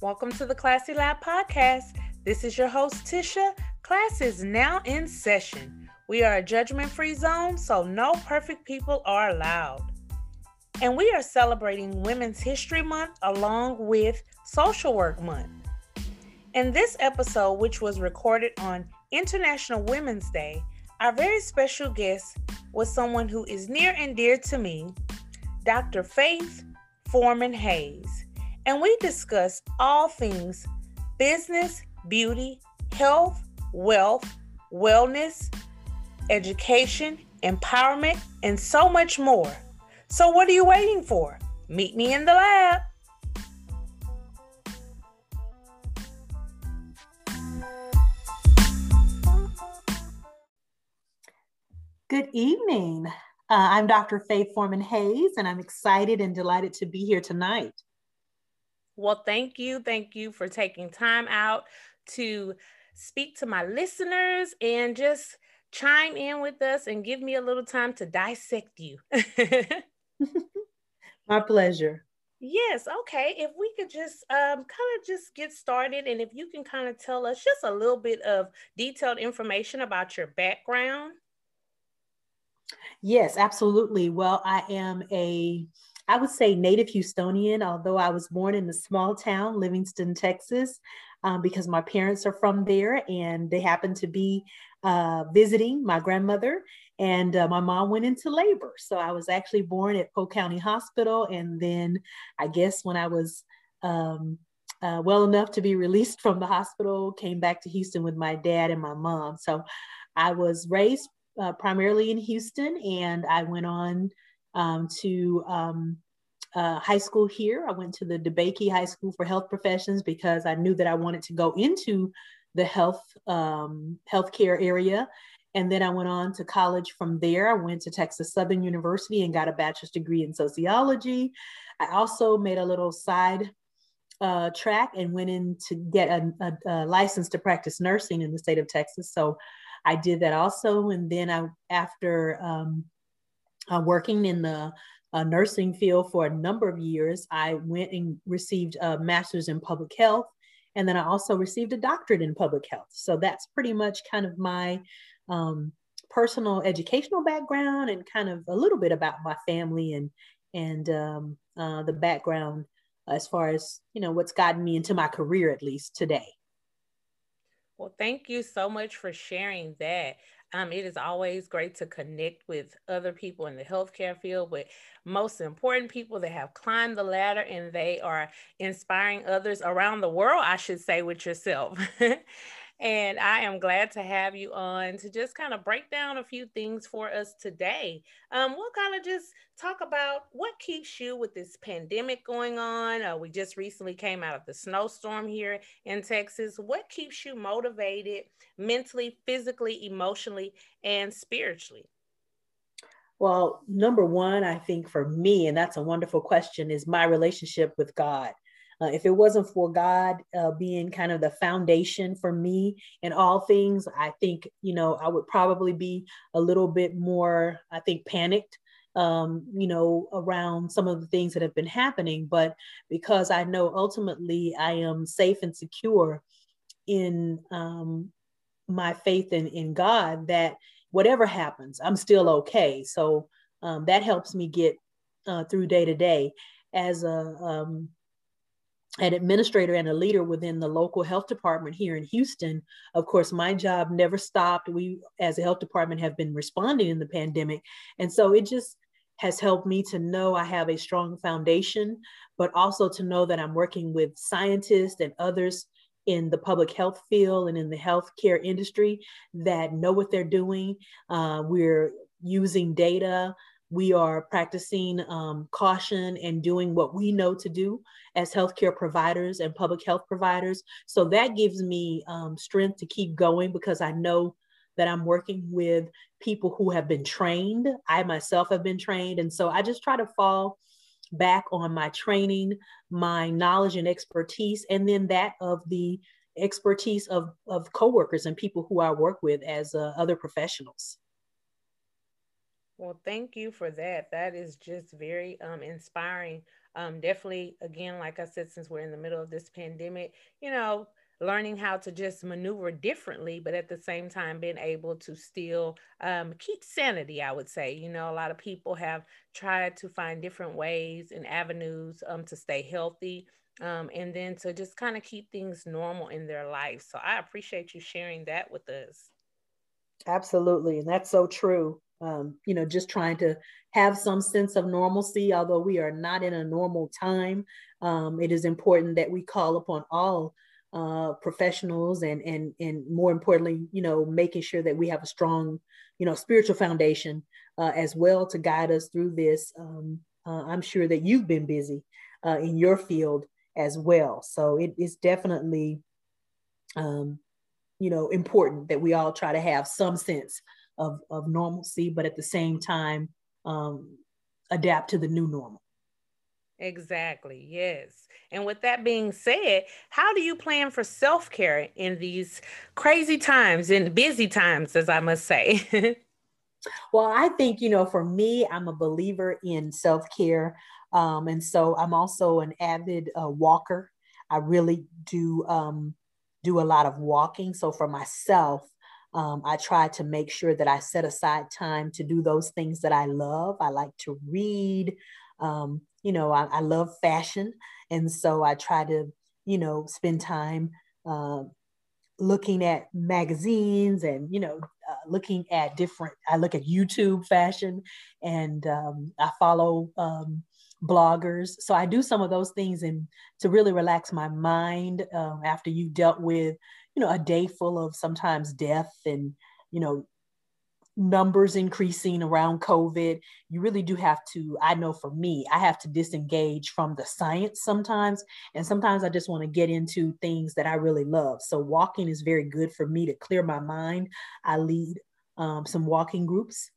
Welcome to the Classy Lab podcast. This is your host, Tisha. Class is now in session. We are a judgment free zone, so no perfect people are allowed. And we are celebrating Women's History Month along with Social Work Month. In this episode, which was recorded on International Women's Day, our very special guest was someone who is near and dear to me, Dr. Faith Foreman Hays and we discuss all things business, beauty, health, wealth, wellness, education, empowerment, and so much more. So, what are you waiting for? Meet me in the lab. Good evening. Uh, I'm Dr. Faith Foreman Hays, and I'm excited and delighted to be here tonight. Well, thank you. Thank you for taking time out to speak to my listeners and just chime in with us and give me a little time to dissect you. my pleasure. Yes, okay. If we could just um, kind of just get started, and if you can kind of tell us just a little bit of detailed information about your background. Yes, absolutely. Well, I am a I would say native Houstonian, although I was born in a small town, Livingston, Texas, um, because my parents are from there and they happened to be uh, visiting my grandmother. And uh, my mom went into labor. So I was actually born at Polk County Hospital. And then I guess when I was um, uh, well enough to be released from the hospital, came back to Houston with my dad and my mom. So I was raised uh, primarily in Houston and I went on um, to um, uh, high school here. I went to the DeBakey High School for Health Professions because I knew that I wanted to go into the health um, healthcare area. And then I went on to college from there. I went to Texas Southern University and got a bachelor's degree in sociology. I also made a little side uh, track and went in to get a, a, a, license to practice nursing in the state of Texas. So I did that also. And then I, after um, uh, working in the uh, nursing field for a number of years. I went and received a master's in public health, and then I also received a doctorate in public health. So that's pretty much kind of my um, personal educational background and kind of a little bit about my family and and um, uh, the background as far as you know what's gotten me into my career at least today. Well, thank you so much for sharing that. Um, it is always great to connect with other people in the healthcare field, but most important people that have climbed the ladder and they are inspiring others around the world, I should say, with yourself. And I am glad to have you on to just kind of break down a few things for us today. Um, we'll kind of just talk about what keeps you with this pandemic going on. Uh, we just recently came out of the snowstorm here in Texas. What keeps you motivated mentally, physically, emotionally, and spiritually? Well, number one, I think for me, and that's a wonderful question, is my relationship with God. Uh, if it wasn't for God uh, being kind of the foundation for me in all things, I think, you know, I would probably be a little bit more, I think, panicked. Um, you know, around some of the things that have been happening, but because I know ultimately I am safe and secure in um, my faith in, in God, that whatever happens, I'm still okay. So um, that helps me get uh, through day to day. As a um, an administrator and a leader within the local health department here in Houston, of course, my job never stopped. We, as a health department, have been responding in the pandemic. And so it just has helped me to know I have a strong foundation, but also to know that I'm working with scientists and others in the public health field and in the healthcare industry that know what they're doing. Uh, we're using data we are practicing um, caution and doing what we know to do as healthcare providers and public health providers. So that gives me um, strength to keep going because I know that I'm working with people who have been trained. I myself have been trained. And so I just try to fall back on my training, my knowledge and expertise, and then that of the expertise of, of coworkers and people who I work with as uh, other professionals. Well, thank you for that. That is just very um, inspiring um, definitely, again, like I said, since we're in the middle of this pandemic, you know, learning how to just maneuver differently, but at the same time being able to still um, keep sanity, I would say. You know, a lot of people have tried to find different ways and avenues um, to stay healthy. Um, and then to just kind of keep things normal in their life. So I appreciate you sharing that with us. Absolutely. And that's so true. Um, you know, just trying to have some sense of normalcy, although we are not in a normal time. Um, it is important that we call upon all uh, professionals and and and more importantly, you know, making sure that we have a strong, you know, spiritual foundation uh, as well to guide us through this. Um, uh, I'm sure that you've been busy uh, in your field as well, so it is definitely, um, you know, important that we all try to have some sense of of normalcy, but at the same time, um, adapt to the new normal. Exactly. Yes. And with that being said, how do you plan for self care in these crazy times and busy times, as I must say? well, I think, you know, for me, I'm a believer in self care. Um, and so I'm also an avid uh, walker. I really do um, do a lot of walking. So for myself, um, I try to make sure that I set aside time to do those things that I love. I like to read. Um, you know, I, I, love fashion. And so I try to, you know, spend time uh, looking at magazines and, you know, uh, looking at different, I look at YouTube fashion and um, I follow um, bloggers. So I do some of those things and to really relax my mind um, after you've dealt with, you know, a day full of sometimes death and, you know, numbers increasing around COVID, you really do have to, I know for me, I have to disengage from the science sometimes. And sometimes I just want to get into things that I really love. So walking is very good for me to clear my mind. I lead um, some walking groups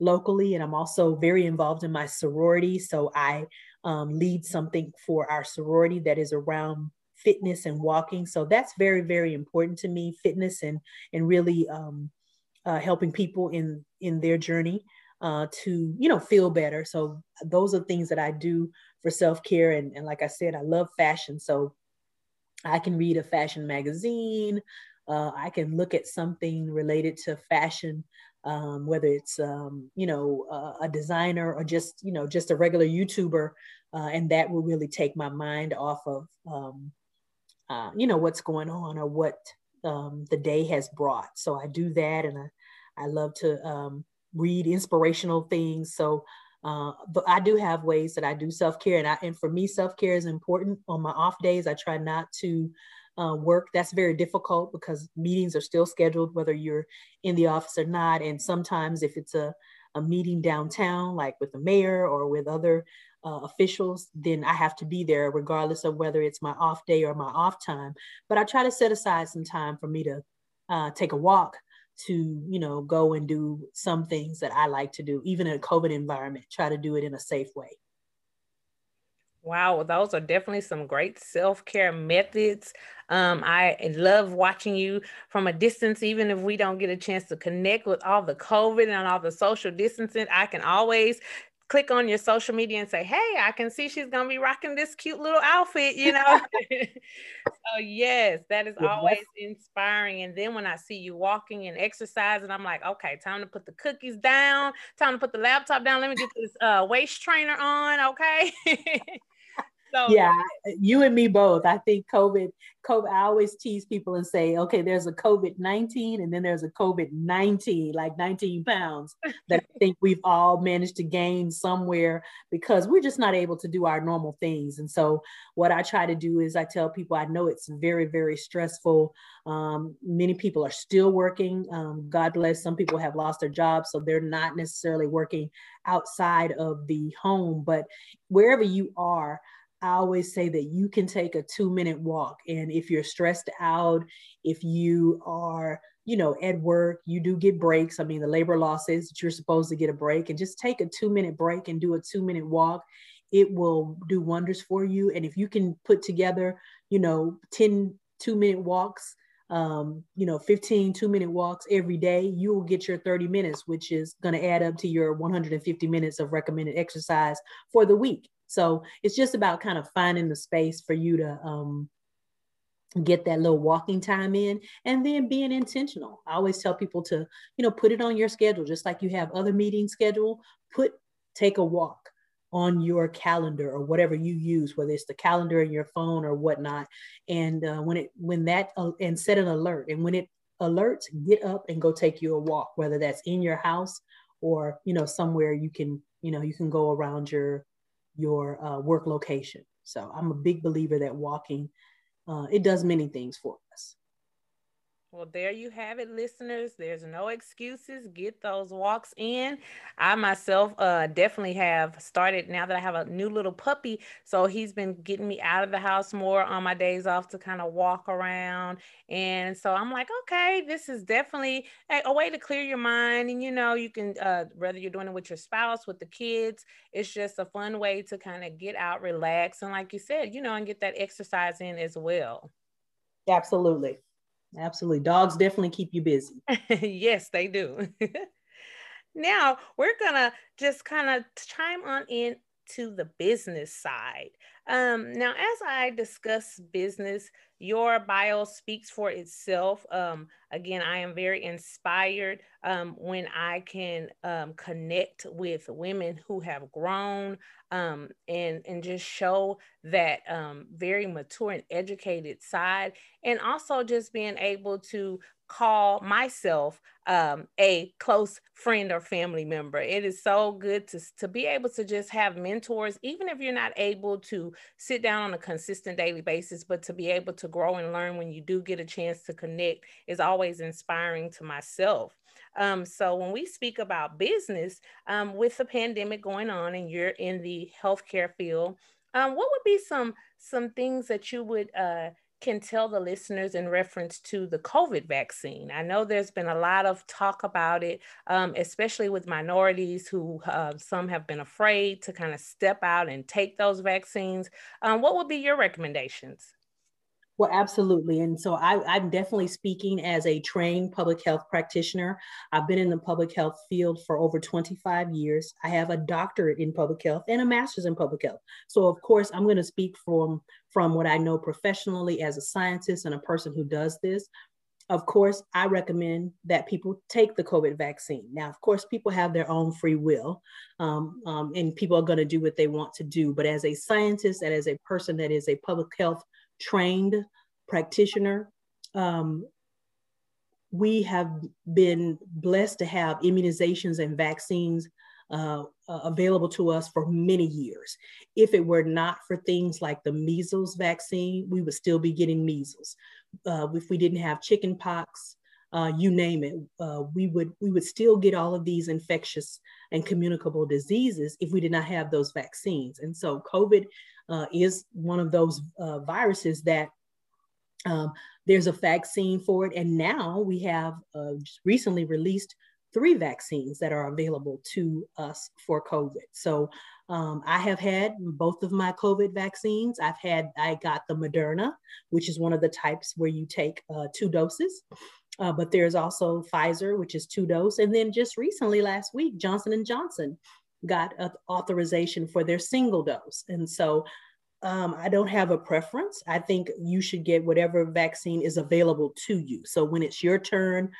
locally, and I'm also very involved in my sorority. So I um, lead something for our sorority that is around fitness and walking. So that's very, very important to me, fitness and and really um, uh, helping people in in their journey uh, to you know feel better. So those are things that I do for self care. And, and like I said, I love fashion, so I can read a fashion magazine. Uh, I can look at something related to fashion, um, whether it's um, you know uh, a designer or just you know just a regular YouTuber, uh, and that will really take my mind off of um, uh, you know what's going on or what um, the day has brought. So I do that, and I, I love to um, read inspirational things. So, uh, but I do have ways that I do self care, and I and for me, self care is important. On my off days, I try not to uh, work. That's very difficult because meetings are still scheduled, whether you're in the office or not. And sometimes, if it's a a meeting downtown, like with the mayor or with other uh, officials, then I have to be there regardless of whether it's my off day or my off time. But I try to set aside some time for me to uh, take a walk to you know go and do some things that I like to do, even in a COVID environment. Try to do it in a safe way. Wow, those are definitely some great self care methods. Um, I love watching you from a distance, even if we don't get a chance to connect with all the COVID and all the social distancing. I can always click on your social media and say, Hey, I can see she's gonna be rocking this cute little outfit, you know. so yes, that is always inspiring. And then when I see you walking and exercising, I'm like, okay, time to put the cookies down, time to put the laptop down. Let me get this uh, waist trainer on, okay. so yeah, you and me both. I think COVID, COVID. I always tease people and say, okay, there's a COVID nineteen, and then there's a COVID nineteen, like nineteen pounds that I think we've all managed to gain somewhere because we're just not able to do our normal things. And so, what I try to do is I tell people I know it's very, very stressful. Um, many people are still working. Um, God bless. Some people have lost their jobs, so they're not necessarily working outside of the home, but wherever you are I always say that you can take a two minute walk. And if you're stressed out, if you are, you know, at work, you do get breaks. I mean, the labor law says that you're supposed to get a break and just take a two minute break and do a two minute walk. It will do wonders for you. And if you can put together, you know, 10 two minute walks, um, you know, 15 two minute walks every day, you will get your 30 minutes, which is going to add up to your 150 minutes of recommended exercise for the week. So it's just about kind of finding the space for you to um, get that little walking time in and then being intentional. I always tell people to, you know, put it on your schedule, just like you have other meetings scheduled, put, take a walk on your calendar or whatever you use, whether it's the calendar in your phone or whatnot. And uh, when it, when that, uh, and set an alert. And when it alerts, get up and go take you a walk, whether that's in your house or, you know, somewhere you can, you know, you can go around your, your uh, work location. So I'm a big believer that walking, uh, it does many things for us. Well, there you have it, listeners. There's no excuses. Get those walks in. I myself uh, definitely have started now that I have a new little puppy. So he's been getting me out of the house more on my days off to kind of walk around. And so I'm like, okay, this is definitely a, a way to clear your mind. And, you know, you can, uh, whether you're doing it with your spouse, with the kids, it's just a fun way to kind of get out, relax. And like you said, you know, and get that exercise in as well. Absolutely. Absolutely. Dogs definitely keep you busy. yes, they do. now we're going to just kind of chime on in to the business side. Um, now, as I discuss business, your bio speaks for itself. Um, again, I am very inspired um, when I can um, connect with women who have grown um, and and just show that um, very mature and educated side, and also just being able to call myself um, a close friend or family member. It is so good to, to be able to just have mentors, even if you're not able to sit down on a consistent daily basis, but to be able to grow and learn when you do get a chance to connect is always inspiring to myself. Um, so when we speak about business um, with the pandemic going on and you're in the healthcare field, um, what would be some some things that you would uh, can tell the listeners in reference to the COVID vaccine? I know there's been a lot of talk about it, um, especially with minorities who uh, some have been afraid to kind of step out and take those vaccines. Um, what would be your recommendations? Well, absolutely. And so I, am definitely speaking as a trained public health practitioner. I've been in the public health field for over 25 years. I have a doctorate in public health and a master's in public health. So, of course, I'm going to speak from, from what I know professionally as a scientist and a person who does this. Of course, I recommend that people take the COVID vaccine. Now, of course, people have their own free will, um, um, and people are going to do what they want to do. But as a scientist and as a person that is a public health trained practitioner. Um, we have been blessed to have immunizations and vaccines uh, uh, available to us for many years. If it were not for things like the measles vaccine, we would still be getting measles. Uh, if we didn't have chicken pox, uh, you name it, uh, we would we would still get all of these infectious and communicable diseases if we did not have those vaccines. And so COVID uh, is one of those uh, viruses that um, there's a vaccine for it. And now we have uh, recently released three vaccines that are available to us for COVID. So um, I have had both of my COVID vaccines. I've had, I got the Moderna, which is one of the types where you take uh, two doses. Uh, but there's also Pfizer, which is two dose, and then just recently, last week, Johnson and Johnson, got authorization for their single dose. And so um, I don't have a preference. I think you should get whatever vaccine is available to you. So when it's your turn,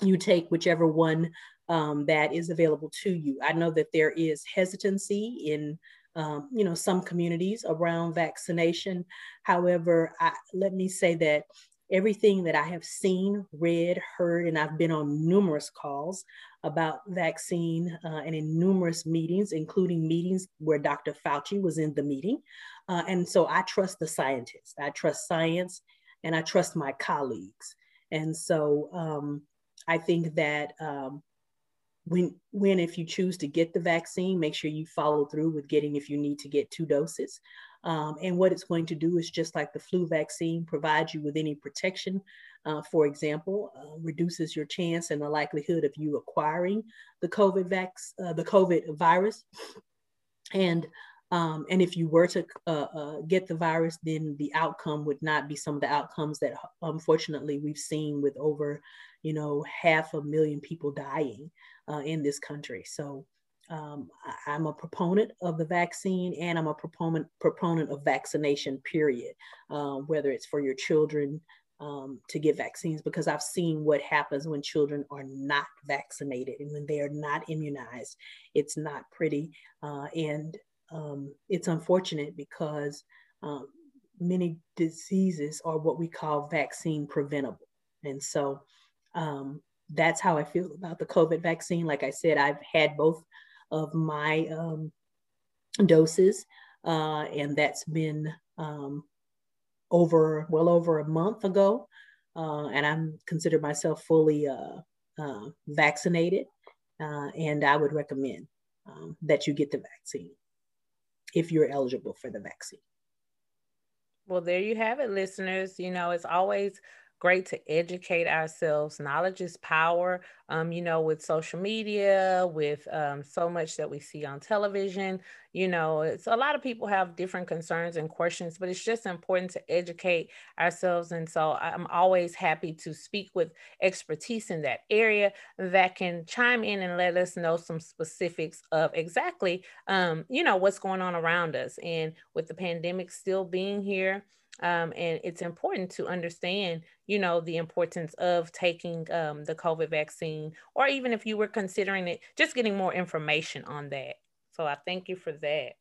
you take whichever one um, that is available to you. I know that there is hesitancy in um, you know some communities around vaccination. However, I, let me say that everything that I have seen, read, heard, and I've been on numerous calls about vaccine uh, and in numerous meetings, including meetings where Dr. Fauci was in the meeting. Uh, and so I trust the scientists, I trust science, and I trust my colleagues. And so um, I think that um, when, when, if you choose to get the vaccine, make sure you follow through with getting if you need to get two doses. Um, and what it's going to do is just like the flu vaccine, provides you with any protection uh, for example, uh, reduces your chance and the likelihood of you acquiring the COVID vax, uh, the COVID virus. And um, and if you were to uh, uh, get the virus, then the outcome would not be some of the outcomes that unfortunately we've seen with over, you know, half a million people dying uh, in this country. So um, I'm a proponent of the vaccine and I'm a proponent proponent of vaccination. Period. Uh, whether it's for your children um, to get vaccines, because I've seen what happens when children are not vaccinated and when they are not immunized. It's not pretty, uh, and um, it's unfortunate because um, many diseases are what we call vaccine preventable, and so. Um, that's how I feel about the COVID vaccine. Like I said, I've had both of my um, doses, uh, and that's been um, over well over a month ago, uh, and I'm consider myself fully uh, uh vaccinated, uh, and I would recommend um, that you get the vaccine if you're eligible for the vaccine. Well, there you have it, listeners. You know, it's always great to educate ourselves. Knowledge is power. Um, you know, with social media, with um, so much that we see on television, you know, it's a lot of people have different concerns and questions, but it's just important to educate ourselves. And so I'm always happy to speak with expertise in that area that can chime in and let us know some specifics of exactly, um, you know, what's going on around us. And with the pandemic still being here, um, and it's important to understand, you know, the importance of taking um, the COVID vaccine, or even if you were considering it, just getting more information on that. So I thank you for that.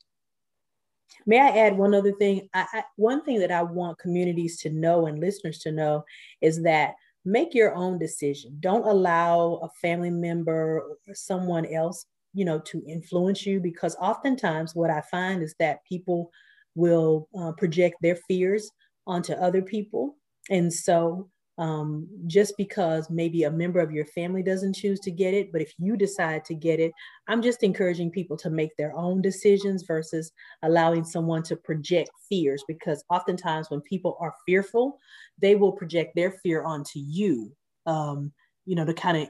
May I add one other thing? I, I, one thing that I want communities to know and listeners to know is that make your own decision. Don't allow a family member or someone else, you know, to influence you because oftentimes what I find is that people will uh, project their fears onto other people. And so, um, just because maybe a member of your family doesn't choose to get it, but if you decide to get it, I'm just encouraging people to make their own decisions versus allowing someone to project fears. Because oftentimes, when people are fearful, they will project their fear onto you, um, you know, to kind of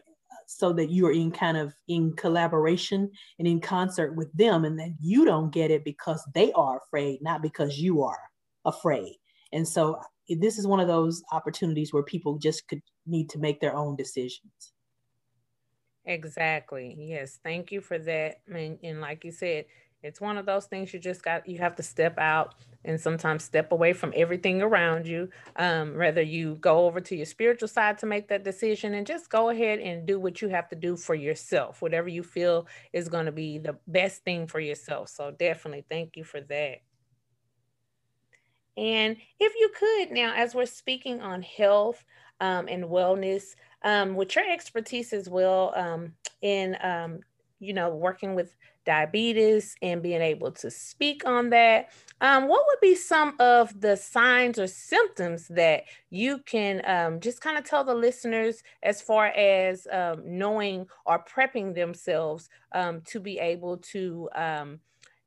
so that you are in kind of in collaboration and in concert with them and that you don't get it because they are afraid not because you are afraid. And so eh, this is one of those opportunities where people just could need to make their own decisions. Exactly. Yes thank you for that. And, and like you said it's one of those things you just got you have to step out and sometimes step away from everything around you. Um, whether you go over to your spiritual side to make that decision and just go ahead and do what you have to do for yourself. Whatever you feel is going to be the best thing for yourself. So definitely thank you for that. And if you could now as we're speaking on health um, and wellness um, with your expertise as well um, in um, you know working with diabetes and being able to speak on that. Um, what would be some of the signs or symptoms that you can um, just kind of tell the listeners as far as um, knowing or prepping themselves um, to be able to, um,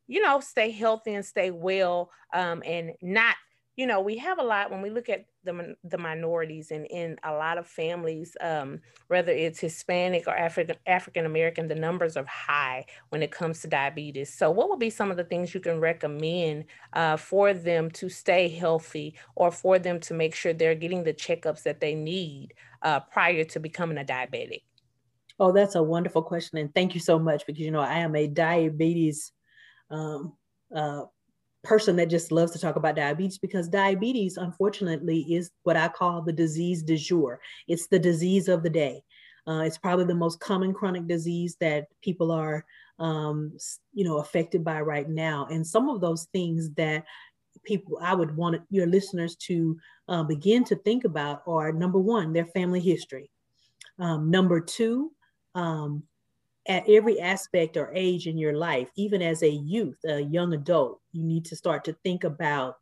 you know, stay healthy and stay well um, and not you know, we have a lot when we look at the, the minorities and in a lot of families, um, whether it's Hispanic or African African American, the numbers are high when it comes to diabetes. So, what would be some of the things you can recommend uh, for them to stay healthy or for them to make sure they're getting the checkups that they need uh, prior to becoming a diabetic? Oh, that's a wonderful question, and thank you so much because you know I am a diabetes um, uh, person that just loves to talk about diabetes because diabetes, unfortunately, is what I call the disease du jour. It's the disease of the day. Uh, it's probably the most common chronic disease that people are, um, you know, affected by right now. And some of those things that people I would want your listeners to uh, begin to think about are number one, their family history. Um, number two, um, at every aspect or age in your life, even as a youth, a young adult, you need to start to think about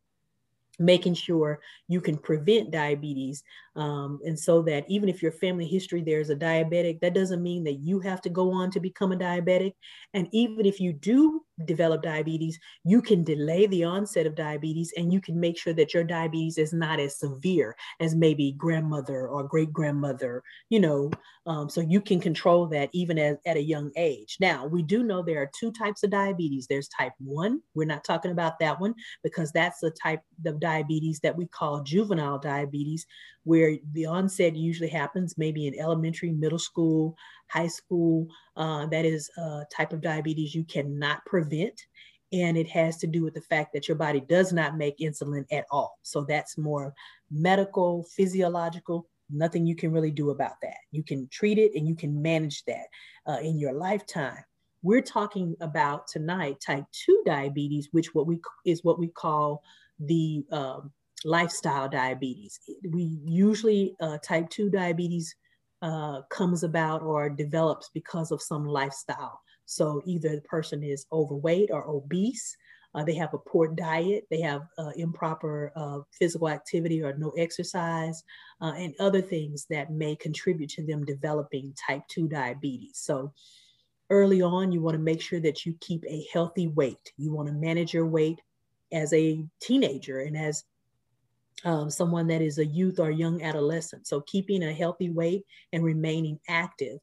making sure you can prevent diabetes. Um, and so that even if your family history there's a diabetic, that doesn't mean that you have to go on to become a diabetic. And even if you do develop diabetes, you can delay the onset of diabetes and you can make sure that your diabetes is not as severe as maybe grandmother or great grandmother, you know, um, so you can control that even as, at a young age. Now, we do know there are two types of diabetes. There's type one, we're not talking about that one because that's the type of diabetes that we call juvenile diabetes, where the onset usually happens maybe in elementary, middle school, high school. Uh, that is a type of diabetes you cannot prevent. And it has to do with the fact that your body does not make insulin at all. So that's more medical, physiological, nothing you can really do about that. You can treat it and you can manage that uh, in your lifetime. We're talking about tonight type 2 diabetes, which what we is what we call the um, lifestyle diabetes. We usually uh, type 2 diabetes uh, comes about or develops because of some lifestyle. So either the person is overweight or obese, uh, they have a poor diet, they have uh, improper uh, physical activity or no exercise, uh, and other things that may contribute to them developing type 2 diabetes. So early on, you want to make sure that you keep a healthy weight. You want to manage your weight as a teenager and as um, someone that is a youth or young adolescent. So keeping a healthy weight and remaining active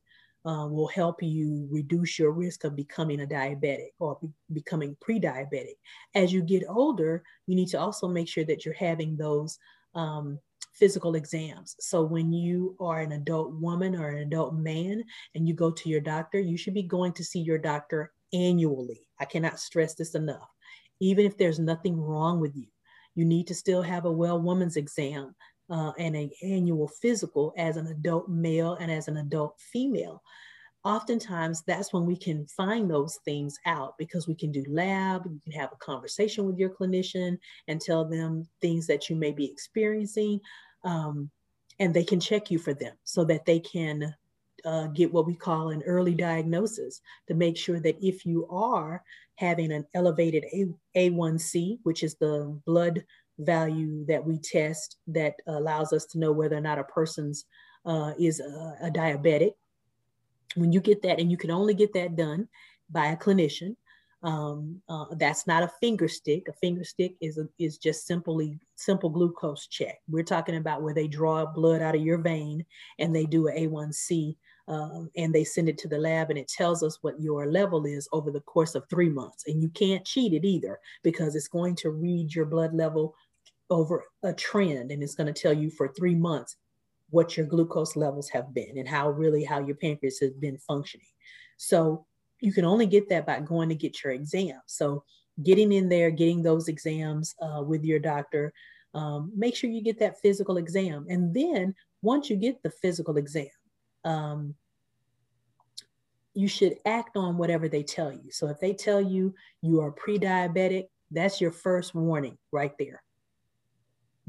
uh, will help you reduce your risk of becoming a diabetic or be- becoming pre-diabetic. As you get older, you need to also make sure that you're having those um, physical exams. So when you are an adult woman or an adult man and you go to your doctor, you should be going to see your doctor annually. I cannot stress this enough. Even if there's nothing wrong with you, you need to still have a well woman's exam uh, and an annual physical as an adult male and as an adult female. Oftentimes, that's when we can find those things out because we can do lab, you can have a conversation with your clinician and tell them things that you may be experiencing. Um, and they can check you for them so that they can uh, get what we call an early diagnosis to make sure that if you are having an elevated A- A1C, which is the blood value that we test that allows us to know whether or not a person's uh, is a, a, diabetic. When you get that, and you can only get that done by a clinician, um, uh, that's not a finger stick. A finger stick is a, is just simply simple glucose check. We're talking about where they draw blood out of your vein and they do an A1C um, and they send it to the lab and it tells us what your level is over the course of three months. And you can't cheat it either because it's going to read your blood level over a trend and it's going to tell you for three months what your glucose levels have been and how really how your pancreas has been functioning. So you can only get that by going to get your exam. So getting in there getting those exams uh, with your doctor um, make sure you get that physical exam. And then once you get the physical exam um, you should act on whatever they tell you so if they tell you you are pre-diabetic that's your first warning right there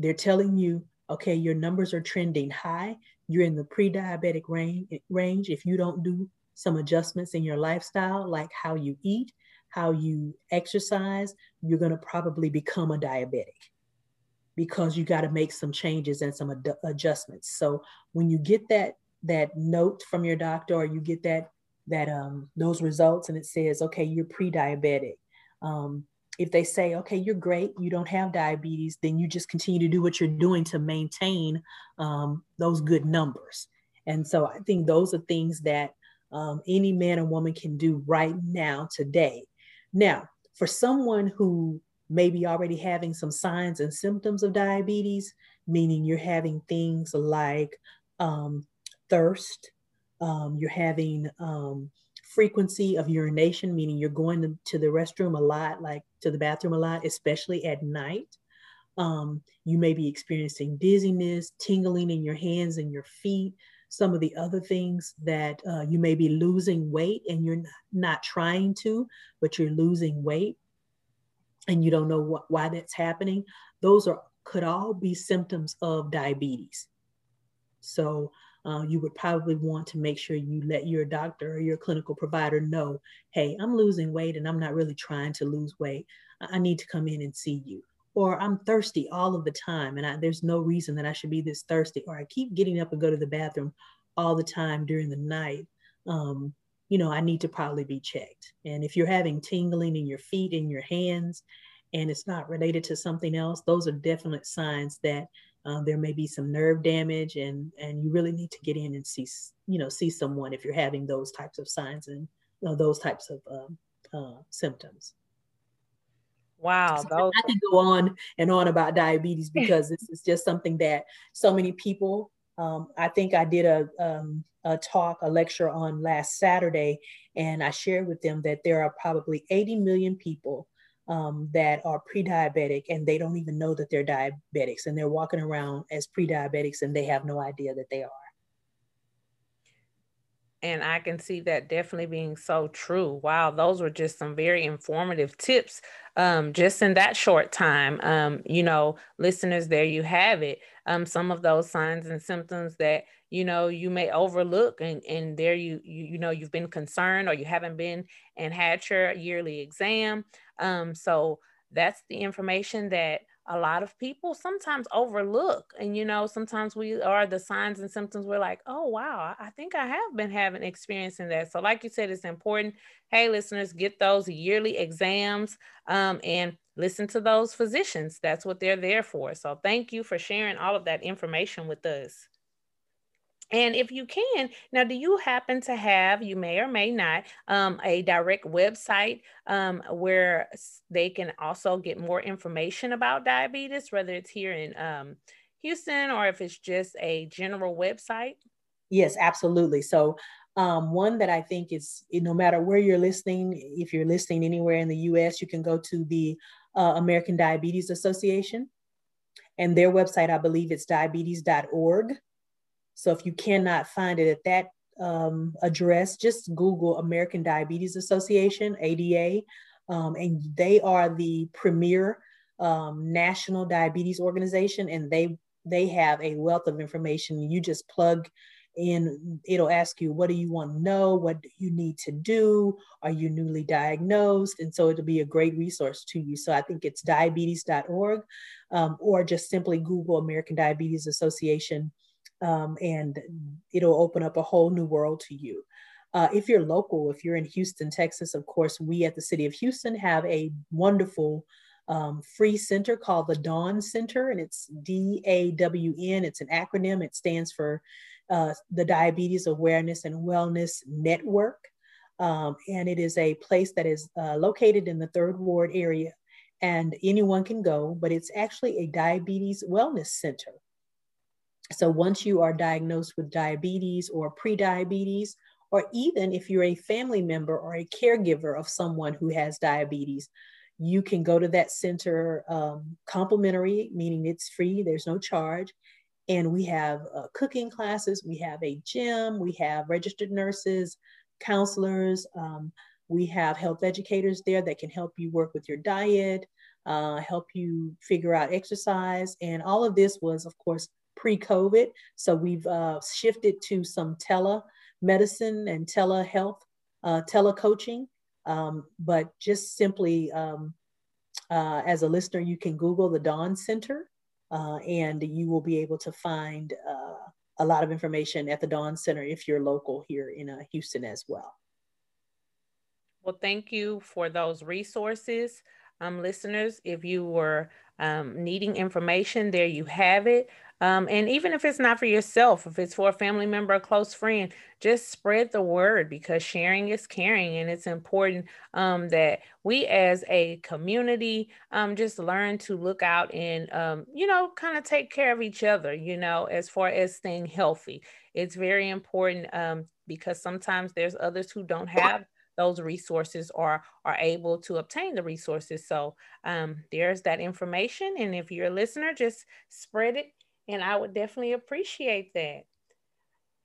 they're telling you, okay, your numbers are trending high. You're in the pre-diabetic range, range. If you don't do some adjustments in your lifestyle, like how you eat, how you exercise, you're going to probably become a diabetic because you got to make some changes and some ad- adjustments. So when you get that that note from your doctor or you get that that um, those results and it says, okay, you're pre-diabetic. Um, if they say, okay, you're great, you don't have diabetes, then you just continue to do what you're doing to maintain um, those good numbers. And so I think those are things that um, any man or woman can do right now, today. Now, for someone who may be already having some signs and symptoms of diabetes, meaning you're having things like um, thirst, um, you're having um, frequency of urination, meaning you're going to, the restroom a lot, like to the bathroom a lot, especially at night. Um, you may be experiencing dizziness, tingling in your hands and your feet. Some of the other things that uh, you may be losing weight and you're not trying to, but you're losing weight and you don't know what, why that's happening. Those are could all be symptoms of diabetes. So uh, you would probably want to make sure you let your doctor or your clinical provider know, hey, I'm losing weight and I'm not really trying to lose weight. I need to come in and see you. Or I'm thirsty all of the time and I, there's no reason that I should be this thirsty. Or I keep getting up and go to the bathroom all the time during the night. Um, you know, I need to probably be checked. And if you're having tingling in your feet and your hands and it's not related to something else, those are definite signs that um, there may be some nerve damage and and you really need to get in and see you know see someone if you're having those types of signs and you know, those types of um, uh, symptoms Wow. So I could go on and on about diabetes because this is just something that so many people, um, I think I did a, um, a talk, a lecture on last Saturday, and I shared with them that there are probably 80 million people um, that are pre-diabetic and they don't even know that they're diabetics and they're walking around as pre-diabetics and they have no idea that they are and I can see that definitely being so true. Wow, those were just some very informative tips um, just in that short time. Um, you know, listeners, there you have it. Um, some of those signs and symptoms that you know you may overlook, and and there you you, you know you've been concerned or you haven't been and had your yearly exam. Um, so that's the information that a lot of people sometimes overlook. And, you know, sometimes we are the signs and symptoms. We're like, oh, wow, I think I have been having experiencing that. So, like you said, it's important. Hey, listeners, get those yearly exams um, and listen to those physicians. That's what they're there for. So, thank you for sharing all of that information with us. And if you can, now, do you happen to have, you may or may not, um, a direct website um, where they can also get more information about diabetes, whether it's here in um, Houston or if it's just a general website? Yes, absolutely. So, um, one that I think is no matter where you're listening, if you're listening anywhere in the US, you can go to the uh, American Diabetes Association. And their website, I believe it's diabetes.org. So if you cannot find it at that um, address, just Google American Diabetes Association, ADA, um, and they are the premier um, national diabetes organization, and they they have a wealth of information. You just plug in, it'll ask you, what do you want to know? What do you need to do? Are you newly diagnosed? And so it'll be a great resource to you. So I think it's diabetes.org um, or just simply Google American Diabetes Association um, and it'll open up a whole new world to you. Uh, if you're local, if you're in Houston, Texas, of course, we at the City of Houston have a wonderful um, free center called the Dawn Center, and it's D A W N. It's an acronym, it stands for uh, the Diabetes Awareness and Wellness Network. Um, and it is a place that is uh, located in the third ward area, and anyone can go, but it's actually a diabetes wellness center. So once you are diagnosed with diabetes or pre-diabetes, or even if you're a family member or a caregiver of someone who has diabetes, you can go to that center um, complimentary, meaning it's free, there's no charge. And we have uh, cooking classes, we have a gym, we have registered nurses, counselors, um, we have health educators there that can help you work with your diet, uh, help you figure out exercise. And all of this was, of course, pre-COVID. So we've uh, shifted to some telemedicine and telehealth, uh, telecoaching. Um, but just simply um, uh, as a listener, you can Google the Dawn Center uh, and you will be able to find uh, a lot of information at the Dawn Center if you're local here in uh, Houston as well. Well, thank you for those resources. Um, listeners, if you were um, needing information, there you have it. Um, and even if it's not for yourself, if it's for a family member, a close friend, just spread the word because sharing is caring. And it's important um, that we as a community um, just learn to look out and, um, you know, kind of take care of each other, you know, as far as staying healthy. It's very important um, because sometimes there's others who don't have those resources or are able to obtain the resources. So um, there's that information. And if you're a listener, just spread it and I would definitely appreciate that.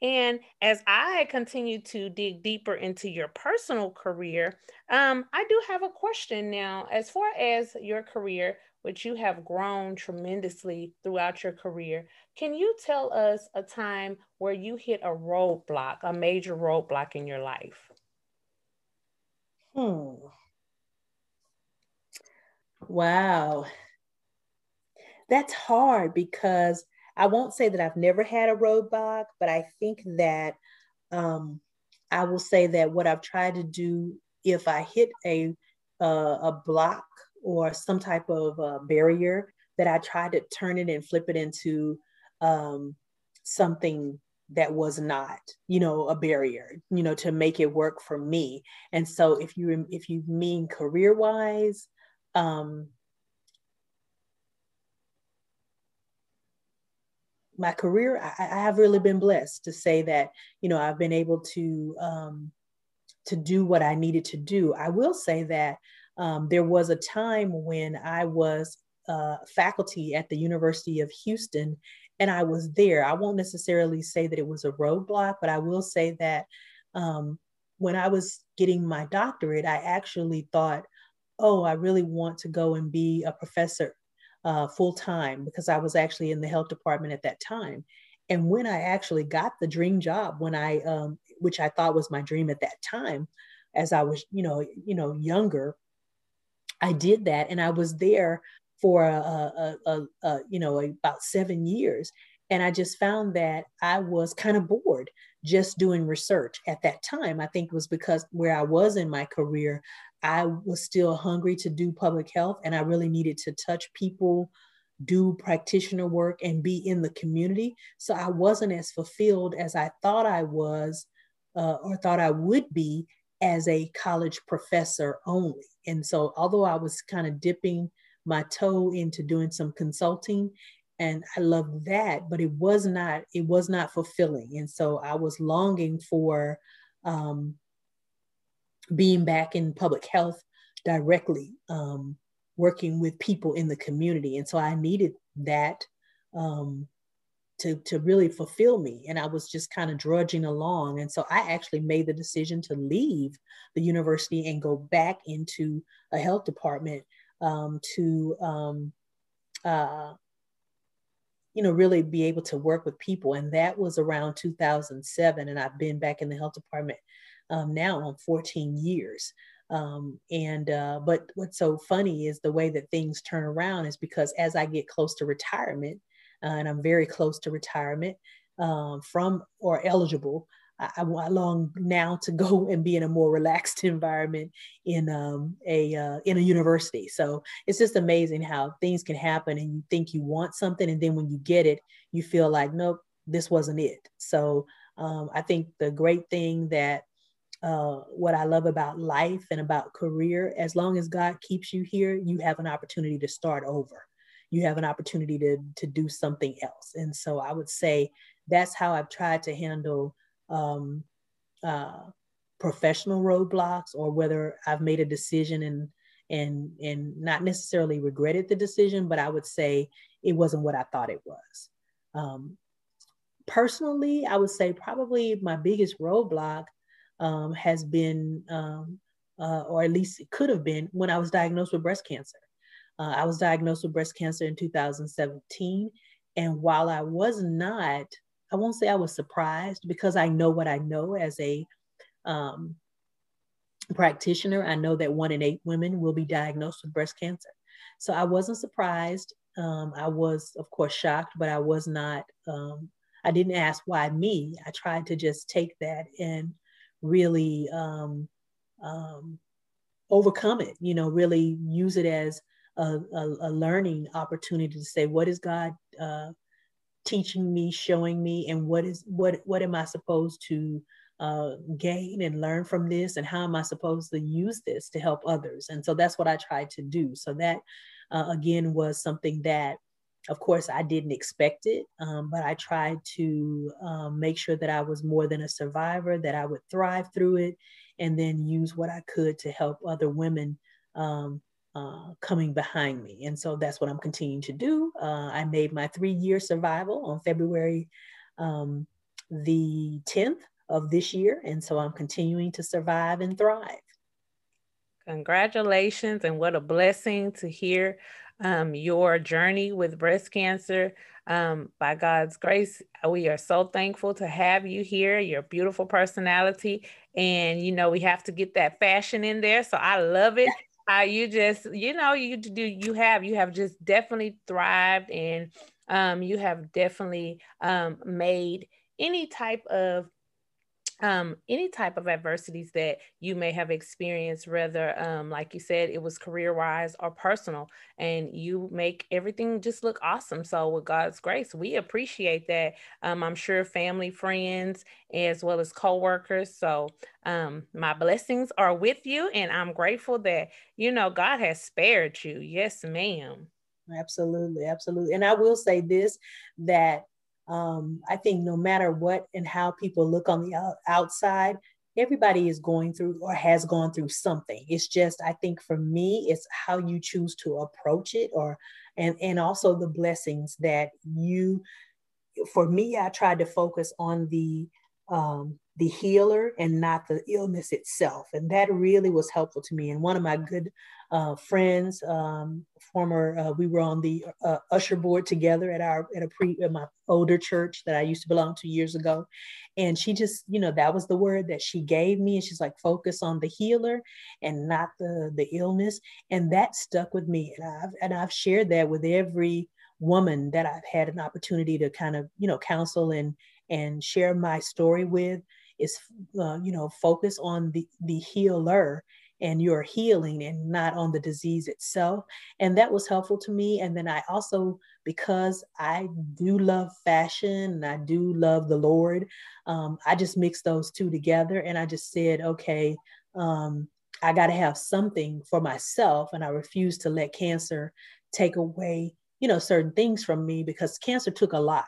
And as I continue to dig deeper into your personal career, um, I do have a question now. As far as your career, which you have grown tremendously throughout your career, can you tell us a time where you hit a roadblock, a major roadblock in your life? Hmm. Wow. That's hard because I won't say that I've never had a roadblock, but I think that um, I will say that what I've tried to do if I hit a uh, a block or some type of uh, barrier, that I try to turn it and flip it into um, something that was not, you know, a barrier, you know, to make it work for me. And so, if you if you mean career wise, um, my career, I, I, have really been blessed to say that, you know, I've been able to um, to do what I needed to do. I will say that um, there was a time when I was uh, faculty at the University of Houston, and I was there. I won't necessarily say that it was a roadblock, but I will say that um, when I was getting my doctorate, I actually thought, oh, I really want to go and be a professor uh, full time because I was actually in the health department at that time. And when I actually got the dream job, when I, um, which I thought was my dream at that time, as I was, you know, you know, younger, I did that, and I was there for a, a, a, a you know about seven years, and I just found that I was kind of bored just doing research at that time. I think it was because where I was in my career, I was still hungry to do public health and I really needed to touch people, do practitioner work, and be in the community. So I wasn't as fulfilled as I thought I was uh, or thought I would be as a college professor only. And so, although I was kind of dipping my toe into doing some consulting, and I loved that, but it was not it was not fulfilling. And so I was longing for um, being back in public health directly, um, working with people in the community. And so I needed that um, to, to really fulfill me. And I was just kind of drudging along. And so I actually made the decision to leave the university and go back into a health department um, to, um, uh, you know, really be able to work with people. And that was around 2007. And I've been back in the health department um, now on 14 years. Um, and uh, but what's so funny is the way that things turn around is because as I get close to retirement, uh, and I'm very close to retirement um, from or eligible, I, I, long now to go and be in a more relaxed environment in um, a uh, in a university. So it's just amazing how things can happen, and you think you want something, and then when you get it, you feel like nope, this wasn't it. So um, I think the great thing that uh, what I love about life and about career. As long as God keeps you here, you have an opportunity to start over. You have an opportunity to to do something else. And so I would say that's how I've tried to handle um, uh, professional roadblocks, or whether I've made a decision and and and not necessarily regretted the decision, but I would say it wasn't what I thought it was. Um, personally, I would say probably my biggest roadblock um, has been, um, uh, or at least it could have been, when I was diagnosed with breast cancer. Uh, I was diagnosed with breast cancer in 2017. And while I was not, I won't say I was surprised because I know what I know as a um, practitioner. I know that one in eight women will be diagnosed with breast cancer. So I wasn't surprised. Um, I was, of course, shocked, but I was not, um, I didn't ask why me. I tried to just take that and really um, um, overcome it, you know, really use it as a, a, a learning opportunity to say, what is God uh, teaching me, showing me, and what is what what am I supposed to uh, gain and learn from this, and how am I supposed to use this to help others? And so that's what I tried to do. So that uh, again was something that of course, I didn't expect it, um, but I tried to um, make sure that I was more than a survivor, that I would thrive through it, and then use what I could to help other women um, uh, coming behind me. And so that's what I'm continuing to do. Uh, I made my three year survival on February um, the 10th of this year. And so I'm continuing to survive and thrive. Congratulations, and what a blessing to hear um, your journey with breast cancer. Um, by God's grace, we are so thankful to have you here, your beautiful personality. And, you know, we have to get that fashion in there. So I love it. You just, you know, you do, you have, you have just definitely thrived and um, you have definitely um, made any type of um, any type of adversities that you may have experienced, whether, um, like you said, it was career wise or personal, and you make everything just look awesome. So, with God's grace, we appreciate that. Um, I'm sure family, friends, as well as coworkers. So, um, my blessings are with you, and I'm grateful that you know God has spared you. Yes, ma'am. Absolutely, absolutely. And I will say this that um, I think no matter what and how people look on the outside, everybody is going through or has gone through something. It's just, I think for me, it's how you choose to approach it or, and, and also the blessings that you, for me, I tried to focus on the, um, the healer and not the illness itself. And that really was helpful to me. And one of my good uh, friends, um, former, uh, we were on the uh, usher board together at our, at a pre, at my older church that I used to belong to years ago. And she just, you know, that was the word that she gave me. And she's like, focus on the healer and not the, the illness. And that stuck with me. And I've, and I've shared that with every woman that I've had an opportunity to kind of, you know, counsel and, and share my story with is uh, you know focus on the the healer and your healing and not on the disease itself and that was helpful to me and then i also because i do love fashion and i do love the lord um, i just mixed those two together and i just said okay um, i got to have something for myself and i refuse to let cancer take away you know certain things from me because cancer took a lot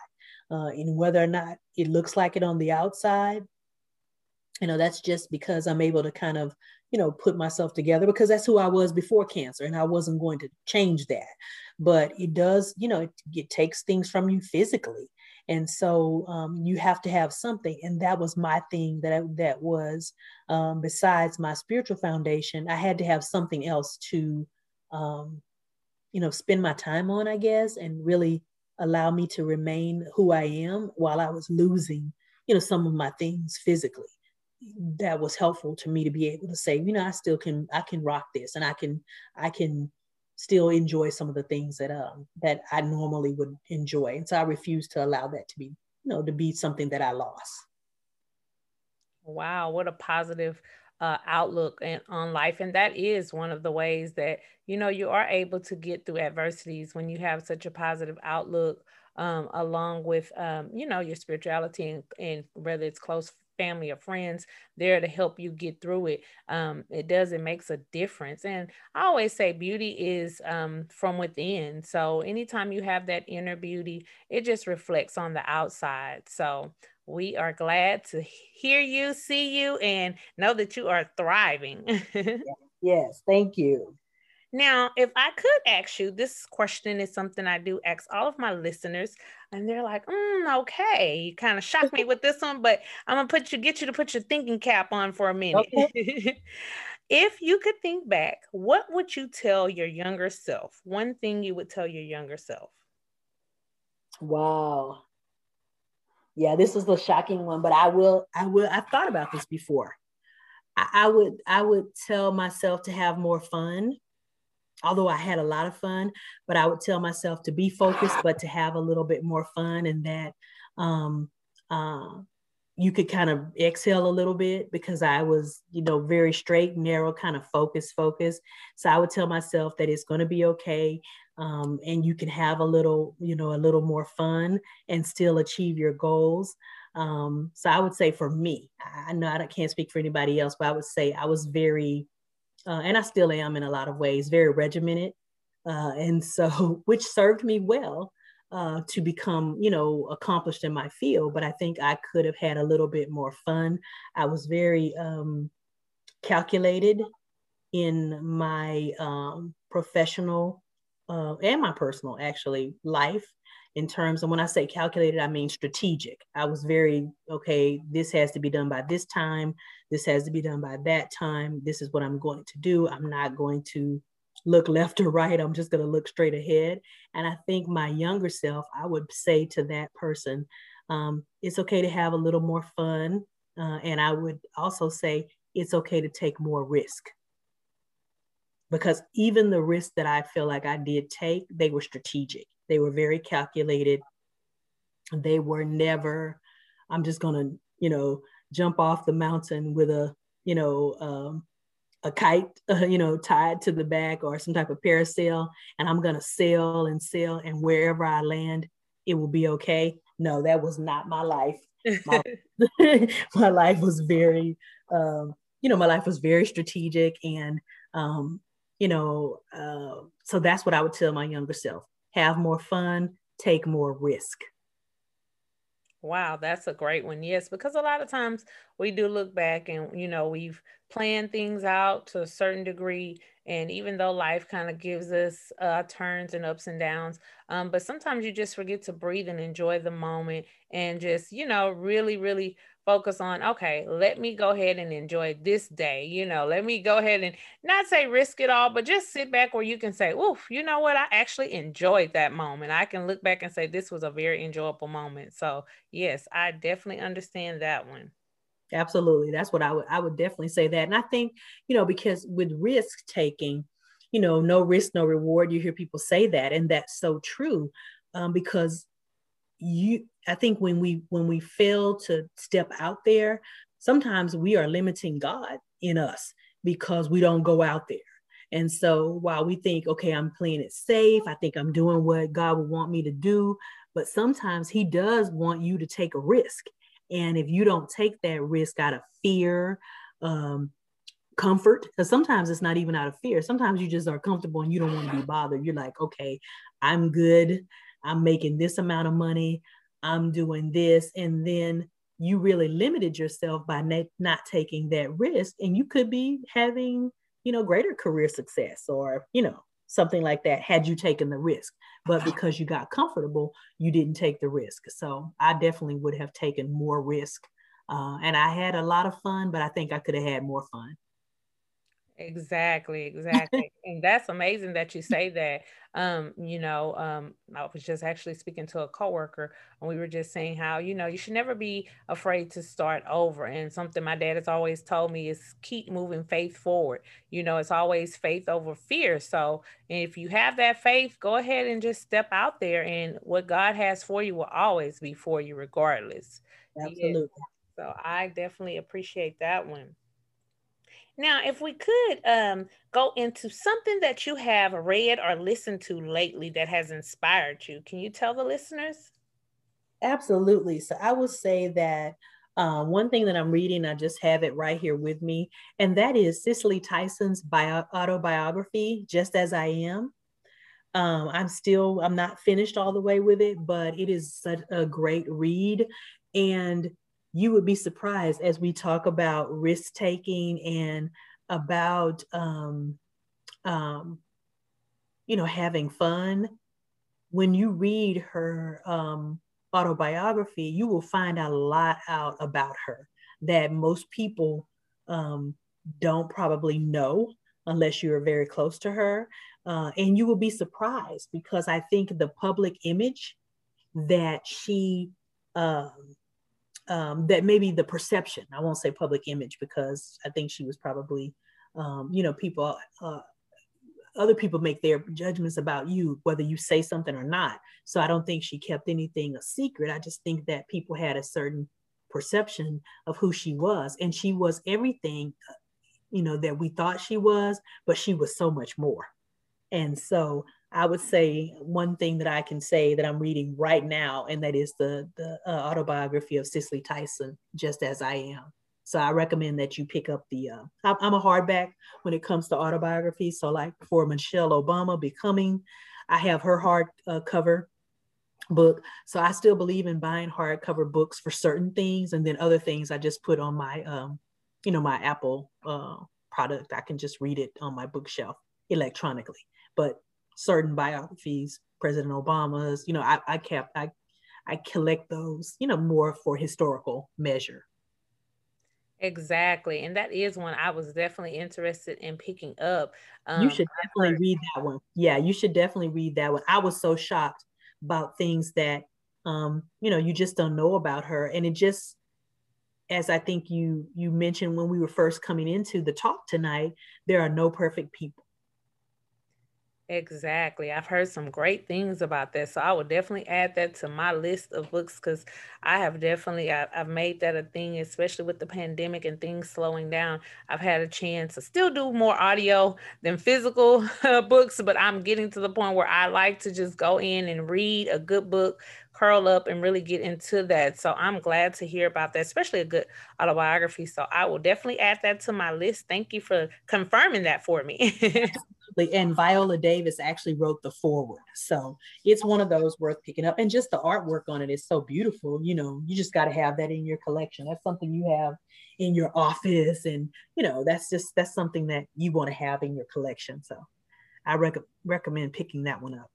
uh, and whether or not it looks like it on the outside you know that's just because i'm able to kind of you know put myself together because that's who i was before cancer and i wasn't going to change that. But it does you know it, it takes things from you physically. And so um, you have to have something. And that was my thing that I, that was um, besides my spiritual foundation i had to have something else to um, you know spend my time on i guess and really allow me to remain who i am while i was losing you know some of my things physically that was helpful to me to be able to say, you know, I still can, I can rock this and I can, I can still enjoy some of the things that, um, that I normally would enjoy. And so I refuse to allow that to be, you know, to be something that I lost. Wow. What a positive uh, outlook and on life. And that is one of the ways that, you know, you are able to get through adversities when you have such a positive outlook um, along with, um, you know, your spirituality and, and whether it's close family or friends there to help you get through it. Um, it does it makes a difference. And i always say beauty is um, from within. So anytime you have that inner beauty it just reflects on the outside. So we are glad to hear you see you and know that you are thriving. Yes thank you now, if I could ask you, this question is something I do ask all of my listeners, and they're like, mm, "Okay, you kind of shocked me with this one, but I'm gonna put you, get you to put your thinking cap on for a minute." Okay. if you could think back, what would you tell your younger self? One thing you would tell your younger self. Wow. Yeah, this is the shocking one, but I will, I will, I've thought about this before. I, I would, I would tell myself to have more fun although I had a lot of fun, but I would tell myself to be focused, but to have a little bit more fun and that um, uh, you could kind of exhale a little bit because I was, you know, very straight, narrow, kind of focus, focus. So I would tell myself that it's going to be okay. Um, and you can have a little, you know, a little more fun and still achieve your goals. Um, so I would say for me, I know I can't speak for anybody else, but I would say I was very uh, and I still am in a lot of ways, very regimented. Uh, and so, which served me well uh, to become, you know, accomplished in my field. But I think I could have had a little bit more fun. I was very um, calculated in my um, professional uh, and my personal, actually, life in terms of when I say calculated, I mean strategic. I was very, okay, this has to be done by this time. This has to be done by that time. This is what I'm going to do. I'm not going to look left or right. I'm just going to look straight ahead. And I think my younger self, I would say to that person, um, it's okay to have a little more fun. Uh, and I would also say it's okay to take more risk. Because even the risks that I feel like I did take, they were strategic they were very calculated. They were never, I'm just going to, you know, jump off the mountain with a, you know, um, a kite, uh, you know, tied to the back or some type of parasail, and I'm gonna sail and sail, and wherever I land, it will be okay. No, that was not my life. My, my life was very, um, you know, my life was very strategic, and um, you know, uh, so that's what I would tell my younger self: have more fun, take more risk. Wow, that's a great one. Yes, because a lot of times we do look back and, you know, we've planned things out to a certain degree. And even though life kind of gives us uh, turns and ups and downs, um, but sometimes you just forget to breathe and enjoy the moment and just, you know, really, really focus on okay let me go ahead and enjoy this day you know let me go ahead and not say risk it all but just sit back where you can say oof you know what? I actually enjoyed that moment i can look back and say this was a very enjoyable moment. So yes i definitely understand that one. Absolutely. That's what i would i would definitely say that. And i think you know because with risk taking you know no risk no reward you hear people say that and that's so true um, because you i think when we when we fail to step out there sometimes we are limiting god in us because we don't go out there. And so while we think okay i'm playing it safe i think i'm doing what god would want me to do but sometimes he does want you to take a risk. And if you don't take that risk out of fear um, comfort because sometimes it's not even out of fear. Sometimes you just are comfortable and you don't want to be bothered. You're like okay i'm good I'm making this amount of money, I'm doing this. And then you really limited yourself by na- not taking that risk. And you could be having, you know, greater career success or, you know, something like that had you taken the risk. But because you got comfortable, you didn't take the risk. So I definitely would have taken more risk. Uh, and I had a lot of fun, but I think I could have had more fun. Exactly, exactly. and that's amazing that you say that. Um, you know, um, I was just actually speaking to a coworker and we were just saying how, you know, you should never be afraid to start over. And something my dad has always told me is keep moving faith forward. You know, it's always faith over fear. So if you have that faith, go ahead and just step out there and what God has for you will always be for you regardless. Absolutely. Yeah. So I definitely appreciate that one. Now, if we could um, go into something that you have read or listened to lately that has inspired you, can you tell the listeners? Absolutely. So I would say that um, one thing that I'm reading, I just have it right here with me, and that is Cicely Tyson's bio- autobiography, Just As I Am. Um, I'm still, I'm not finished all the way with it, but it is such a great read. And you would be surprised as we talk about risk taking and about um, um, you know having fun. When you read her um, autobiography you will find a lot out about her that most people um, don't probably know unless you're very close to her. Uh, and you will be surprised because i think the public image that she um, um, that maybe the perception, I won't say public image because I think she was probably, um, you know, people, uh, other people make their judgments about you, whether you say something or not. So I don't think she kept anything a secret. I just think that people had a certain perception of who she was. And she was everything, you know, that we thought she was, but she was so much more. And so I would say one thing that I can say that I'm reading right now, and that is the the uh, autobiography of Cicely Tyson, Just as I Am. So I recommend that you pick up the. Uh, I'm a hardback when it comes to autobiography. So like for Michelle Obama, Becoming, I have her hard uh, cover book. So I still believe in buying hardcover books for certain things, and then other things I just put on my, um, you know, my Apple uh, product. I can just read it on my bookshelf electronically. But certain biographies, President Obama's, you know, I, I kept, I, I collect those, you know, more for historical measure. Exactly. And that is one I was definitely interested in picking up. Um, you should definitely read that one. Yeah, you should definitely read that one. I was so shocked about things that, um, you know, you just don't know about her. And it just, as I think you you mentioned when we were first coming into the talk tonight, there are no perfect people. Exactly. I've heard some great things about that. So I would definitely add that to my list of books because I have definitely, I, have made that a thing, especially with the pandemic and things slowing down. I've had a chance to still do more audio than physical books, but I'm getting to the point where I like to just go in and read a good book, curl up and really get into that. So I'm glad to hear about that, especially a good autobiography. So I will definitely add that to my list. Thank you for confirming that for me. and Viola Davis actually wrote the foreword. So it's one of those worth picking up. And just the artwork on it is so beautiful. You know, you just got to have that in your collection. That's something you have in your office. And, you know, that's just, that's something that you want to have in your collection. So I rec- recommend picking that one up.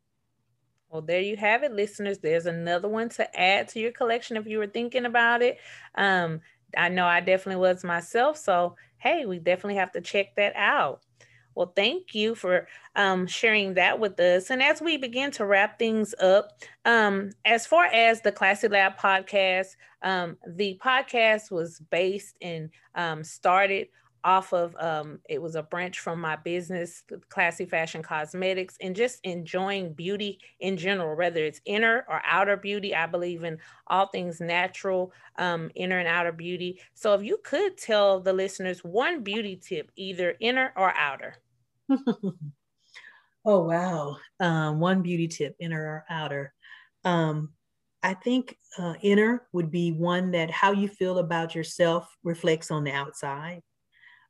Well, there you have it, listeners. There's another one to add to your collection if you were thinking about it. Um, I know I definitely was myself. So, hey, we definitely have to check that out. Well, thank you for um, sharing that with us. And as we begin to wrap things up, um, as far as the Classy Lab podcast, um, the podcast was based and um, started off of um, it was a branch from my business classy fashion cosmetics and just enjoying beauty in general whether it's inner or outer beauty i believe in all things natural um, inner and outer beauty. So if you could tell the listeners one beauty tip either inner or outer. Oh wow. Um, one beauty tip inner or outer. Um, i think uh, inner would be one that how you feel about yourself reflects on the outside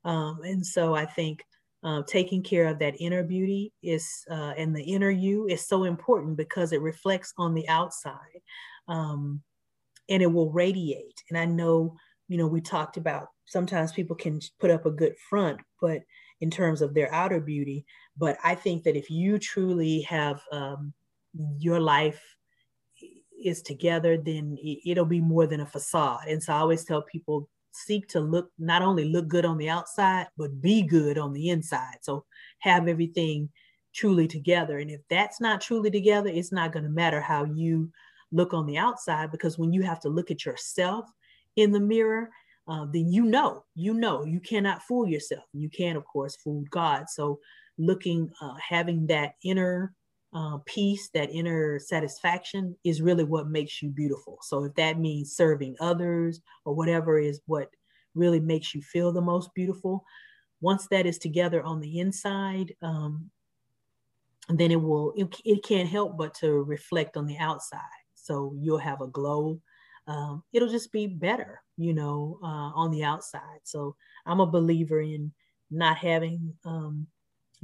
um, and so I think uh, taking care of that inner beauty is uh, and the inner you is so important because it reflects on the outside um, and it will radiate. And I know, you know, we talked about sometimes people can put up a good front, but in terms of their outer beauty, but I think that if you truly have um, your life is together, then it'll be more than a facade. And so I always tell people seek to look not only look good on the outside but be good on the inside. So have everything truly together. And if that's not truly together it's not going to matter how you look on the outside because when you have to look at yourself in the mirror uh, then you know you know you cannot fool yourself. You can of course fool god. So looking uh, having that inner uh, peace, that inner satisfaction is really what makes you beautiful. So if that means serving others or whatever is what really makes you feel the most beautiful, once that is together on the inside, um, then it will, it, it can't help but to reflect on the outside. So you'll have a glow. Um, it'll just be better, you know, uh, on the outside. So I'm a believer in not having um,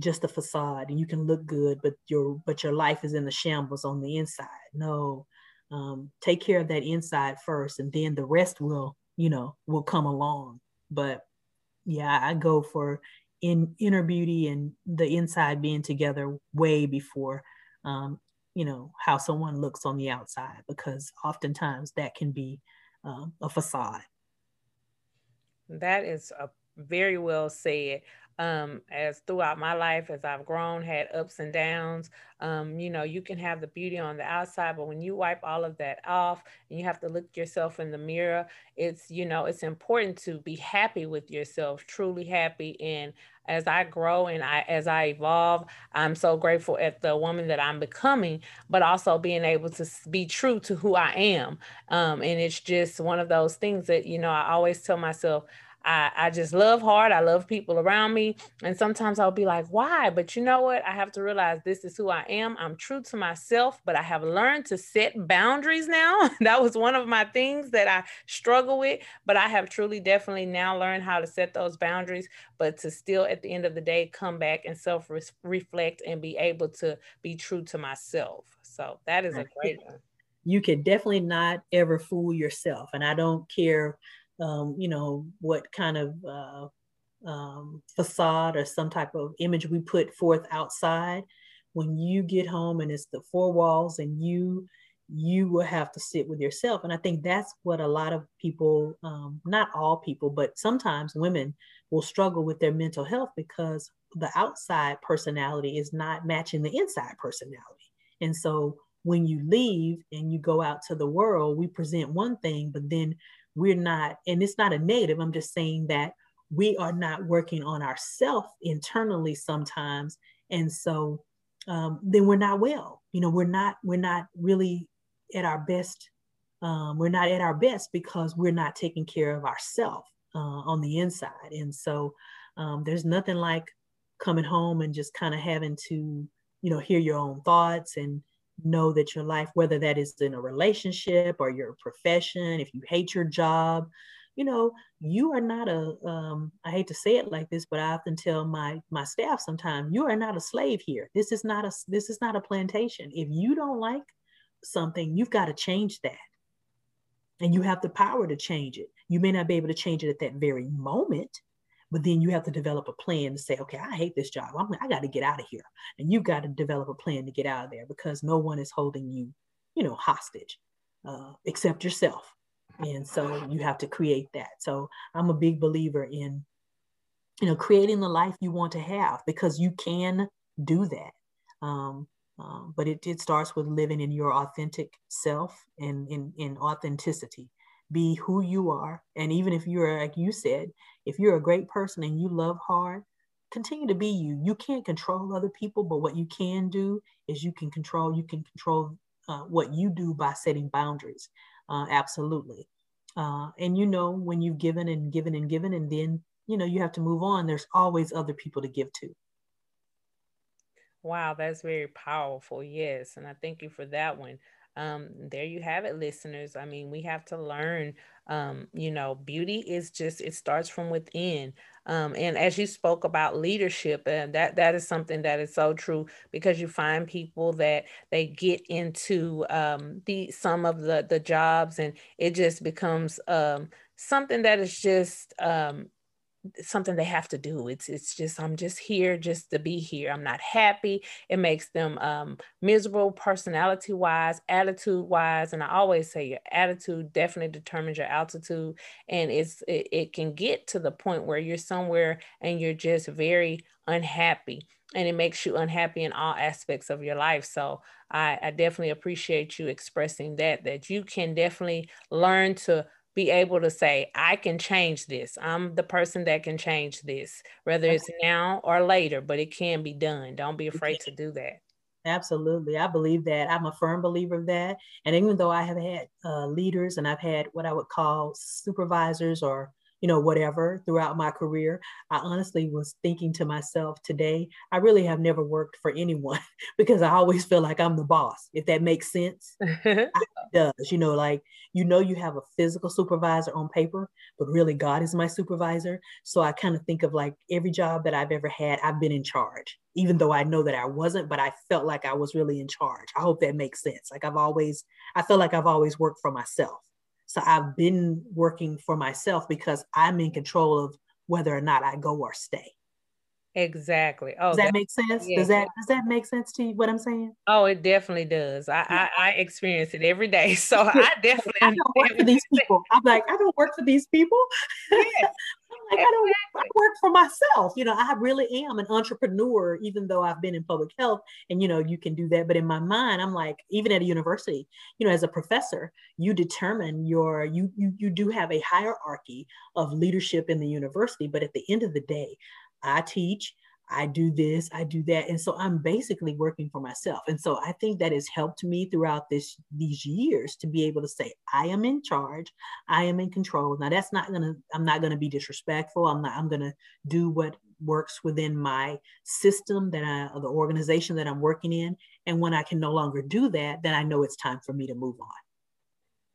just a facade and you can look good but your but your life is in the shambles on the inside. No um, take care of that inside first and then the rest will you know will come along. But yeah i go for in inner beauty and the inside being together way before um, you know how someone looks on the outside because oftentimes that can be um, a facade. That is a very well said um, as throughout my life, as I've grown, had ups and downs. Um, you know, you can have the beauty on the outside, but when you wipe all of that off and you have to look yourself in the mirror, it's, you know, it's important to be happy with yourself, truly happy. And as I grow and I, as I evolve, I'm so grateful at the woman that I'm becoming, but also being able to be true to who I am. Um, and it's just one of those things that, you know, I always tell myself, I, I just love hard. I love people around me. And sometimes I'll be like, why? But you know what? I have to realize this is who I am. I'm true to myself, but I have learned to set boundaries now. that was one of my things that I struggle with, but I have truly definitely now learned how to set those boundaries, but to still at the end of the day come back and self reflect and be able to be true to myself. So that is a great one you can definitely not ever fool yourself. And I don't care um, you know, what kind of uh, um, facade or some type of image we put forth outside. When you get home and it's the four walls and you you will have to sit with yourself. And I think that's what a lot of people, um, not all people, but sometimes women will struggle with their mental health because the outside personality is not matching the inside personality. And so when you leave and you go out to the world, we present one thing, but then we're not, and it's not a negative, I'm just saying that we are not working on ourselves internally sometimes. And so um, then we're not well. You know, we're not we're not really at our best. Um, we're not at our best because we're not taking care of ourselves uh, on the inside. And so um, there's nothing like coming home and just kind of having to, you know, hear your own thoughts and know that your life, whether that is in a relationship or your profession, if you hate your job, you know, you are not a. Um, I hate to say it like this, but I often tell my my staff sometimes, you are not a slave here. This is not a this is not a plantation. If you don't like something, you've got to change that. And you have the power to change it. You may not be able to change it at that very moment, but then you have to develop a plan to say, okay, I hate this job. I'm, I got to get out of here. And you've got to develop a plan to get out of there because no one is holding you, you know, hostage uh, except yourself. And so you have to create that. So I'm a big believer in, you know, creating the life you want to have because you can do that. Um, um, but it, it starts with living in your authentic self and in authenticity. Be who you are. And even if you're, like you said, if you're a great person and you love hard, continue to be you. You can't control other people, but what you can do is you can control, you can control uh, what you do by setting boundaries uh, absolutely. Uh, and you know, when you've given and given and given, and then, you know, you have to move on, there's always other people to give to. Wow, that's very powerful. Yes. And I thank you for that one. Um, there you have it, listeners. I mean, we have to learn um, you know, beauty is just it starts from within. Um, and as you spoke about leadership, and that that is something that is so true because you find people that they get into um, the some of the the jobs, and it just becomes um, something that is just um, something they have to do. It's it's just I'm just here just to be here. I'm not happy. It makes them um, miserable, personality wise, attitude wise, and I always say your attitude definitely determines your altitude, and it's it, it can get to the point where you're somewhere and you're just very unhappy and it makes you unhappy in all aspects of your life so I, I definitely appreciate you expressing that that you can definitely learn to be able to say, I can change this. I'm the person that can change this, whether it's now or later, but it can be done. Don't be afraid to do that. Absolutely. I believe that. I'm a firm believer of that. And even though I have had uh, leaders and I've had what I would call supervisors or you know, whatever throughout my career. I honestly was thinking to myself today, I really have never worked for anyone because I always feel like I'm the boss, if that makes sense. it does, you know, like, you know, you have a physical supervisor on paper, but really God is my supervisor. So I kind of think of like every job that I've ever had, I've been in charge, even though I know that I wasn't, but I felt like I was really in charge. I hope that makes sense. Like I've always, I feel like I've always worked for myself. So I've been working for myself because I'm in control of whether or not I go or stay. Exactly. Oh, does that, that make sense? Yeah. Does that does that make sense to you? What I'm saying? Oh, it definitely does. I. I, I, experience it every day, so I definitely. I don't work for these people. I'm like, I don't work for these people. Yes. like, I don't I work for myself. You know, I really am an entrepreneur, even though I've been in public health and, you know, you can do that. But in my mind, I'm like, even at a university, you know, as a professor, you determine your, you, you, you do have a hierarchy of leadership in the university. But at the end of the day, I teach, I do this, I do that. And so I'm basically working for myself. And so I think that has helped me throughout this these years to be able to say, I am in charge, I am in control. Now that's not gonna, I'm not gonna be disrespectful. I'm not, I'm gonna do what works within my system that I the organization that I'm working in. And when I can no longer do that, then I know it's time for me to move on.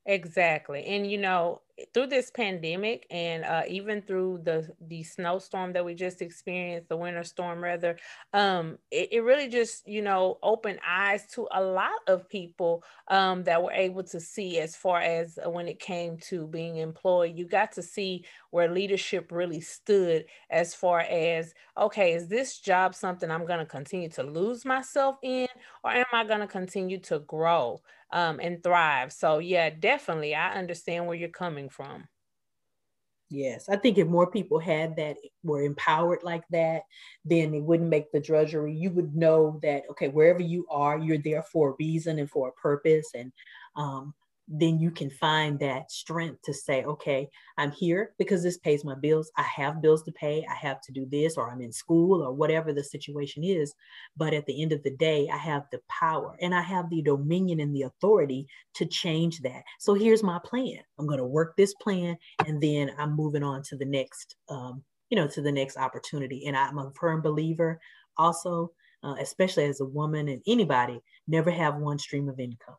Exactly. And you know, through this pandemic and uh, even through the the snowstorm that we just experienced, the winter storm rather, um, it, it really just you know opened eyes to a lot of people um, that were able to see as far as uh, when it came to being employed. You got to see where leadership really stood as far as okay, is this job something I'm going to continue to lose myself in, or am I going to continue to grow? Um, and thrive. So yeah, definitely, I understand where you're coming from. Yes, I think if more people had that, were empowered like that, then it wouldn't make the drudgery. You would know that okay, wherever you are, you're there for a reason and for a purpose, and um, then you can find that strength to say, okay, I'm here because this pays my bills. I have bills to pay. I have to do this, or I'm in school, or whatever the situation is. But at the end of the day, I have the power and I have the dominion and the authority to change that. So here's my plan. I'm going to work this plan, and then I'm moving on to the next, um, you know, to the next opportunity. And I'm a firm believer also, uh, especially as a woman and anybody, never have one stream of income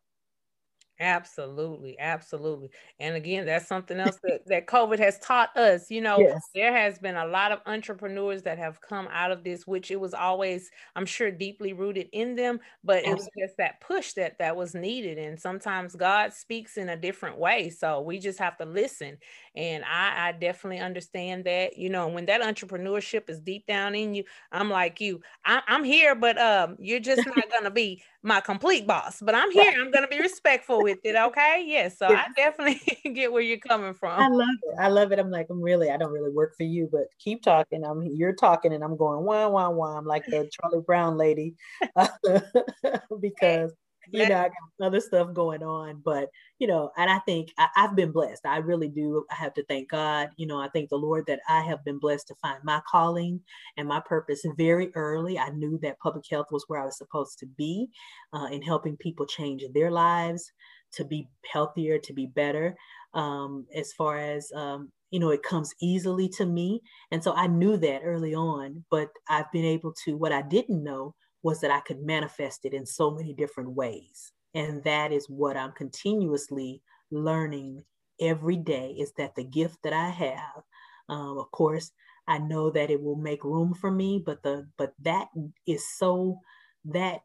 Absolutely, absolutely. And again, that's something else that, that COVID has taught us. You know, yes. there has been a lot of entrepreneurs that have come out of this, which it was always, I'm sure, deeply rooted in them, but Absolutely. it was just that push that that was needed. And sometimes God speaks in a different way. So we just have to listen. And I, I definitely understand that. You know, when that entrepreneurship is deep down in you, I'm like you. I, am here, but um, you're just not gonna be my complete boss. But I'm here. I'm gonna be respectful with it. Okay. Yes. Yeah, so I definitely get where you're coming from. I love it. I love it. I'm like, I'm really, I don't really work for you, but keep talking. I'm you're talking and I'm going wah wah wah. I'm like the Charlie Brown lady. because you know, I got other stuff going on, but you know, and I think I, have been blessed. I really do. I have to thank God. You know, I thank the Lord that I have been blessed to find my calling and my purpose very early. I knew that public health was where I was supposed to be uh, in helping people change their lives to be healthier, to be better. Um, as far as um, you know, it comes easily to me, and so I knew that early on. But I've been able to. What I didn't know was that I could manifest it in so many different ways. And that is what I'm continuously learning every day is that the gift that I have, um, of course, I know that it will make room for me, but the but that is so that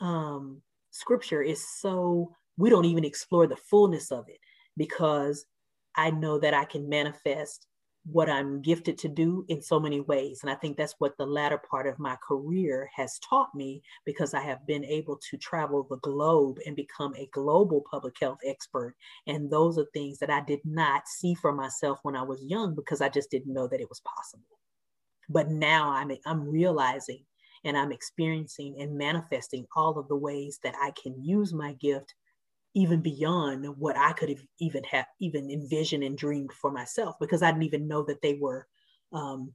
um, scripture is so we don't even explore the fullness of it because I know that I can manifest what I'm gifted to do in so many ways. And I think that's what the latter part of my career has taught me because I have been able to travel the globe and become a global public health expert. And those are things that I did not see for myself when I was young because I just didn't know that it was possible. But now I'm, I'm realizing and I'm experiencing and manifesting all of the ways that I can use my gift even beyond what I could have even have even envisioned and dreamed for myself because I didn't even know that they were um,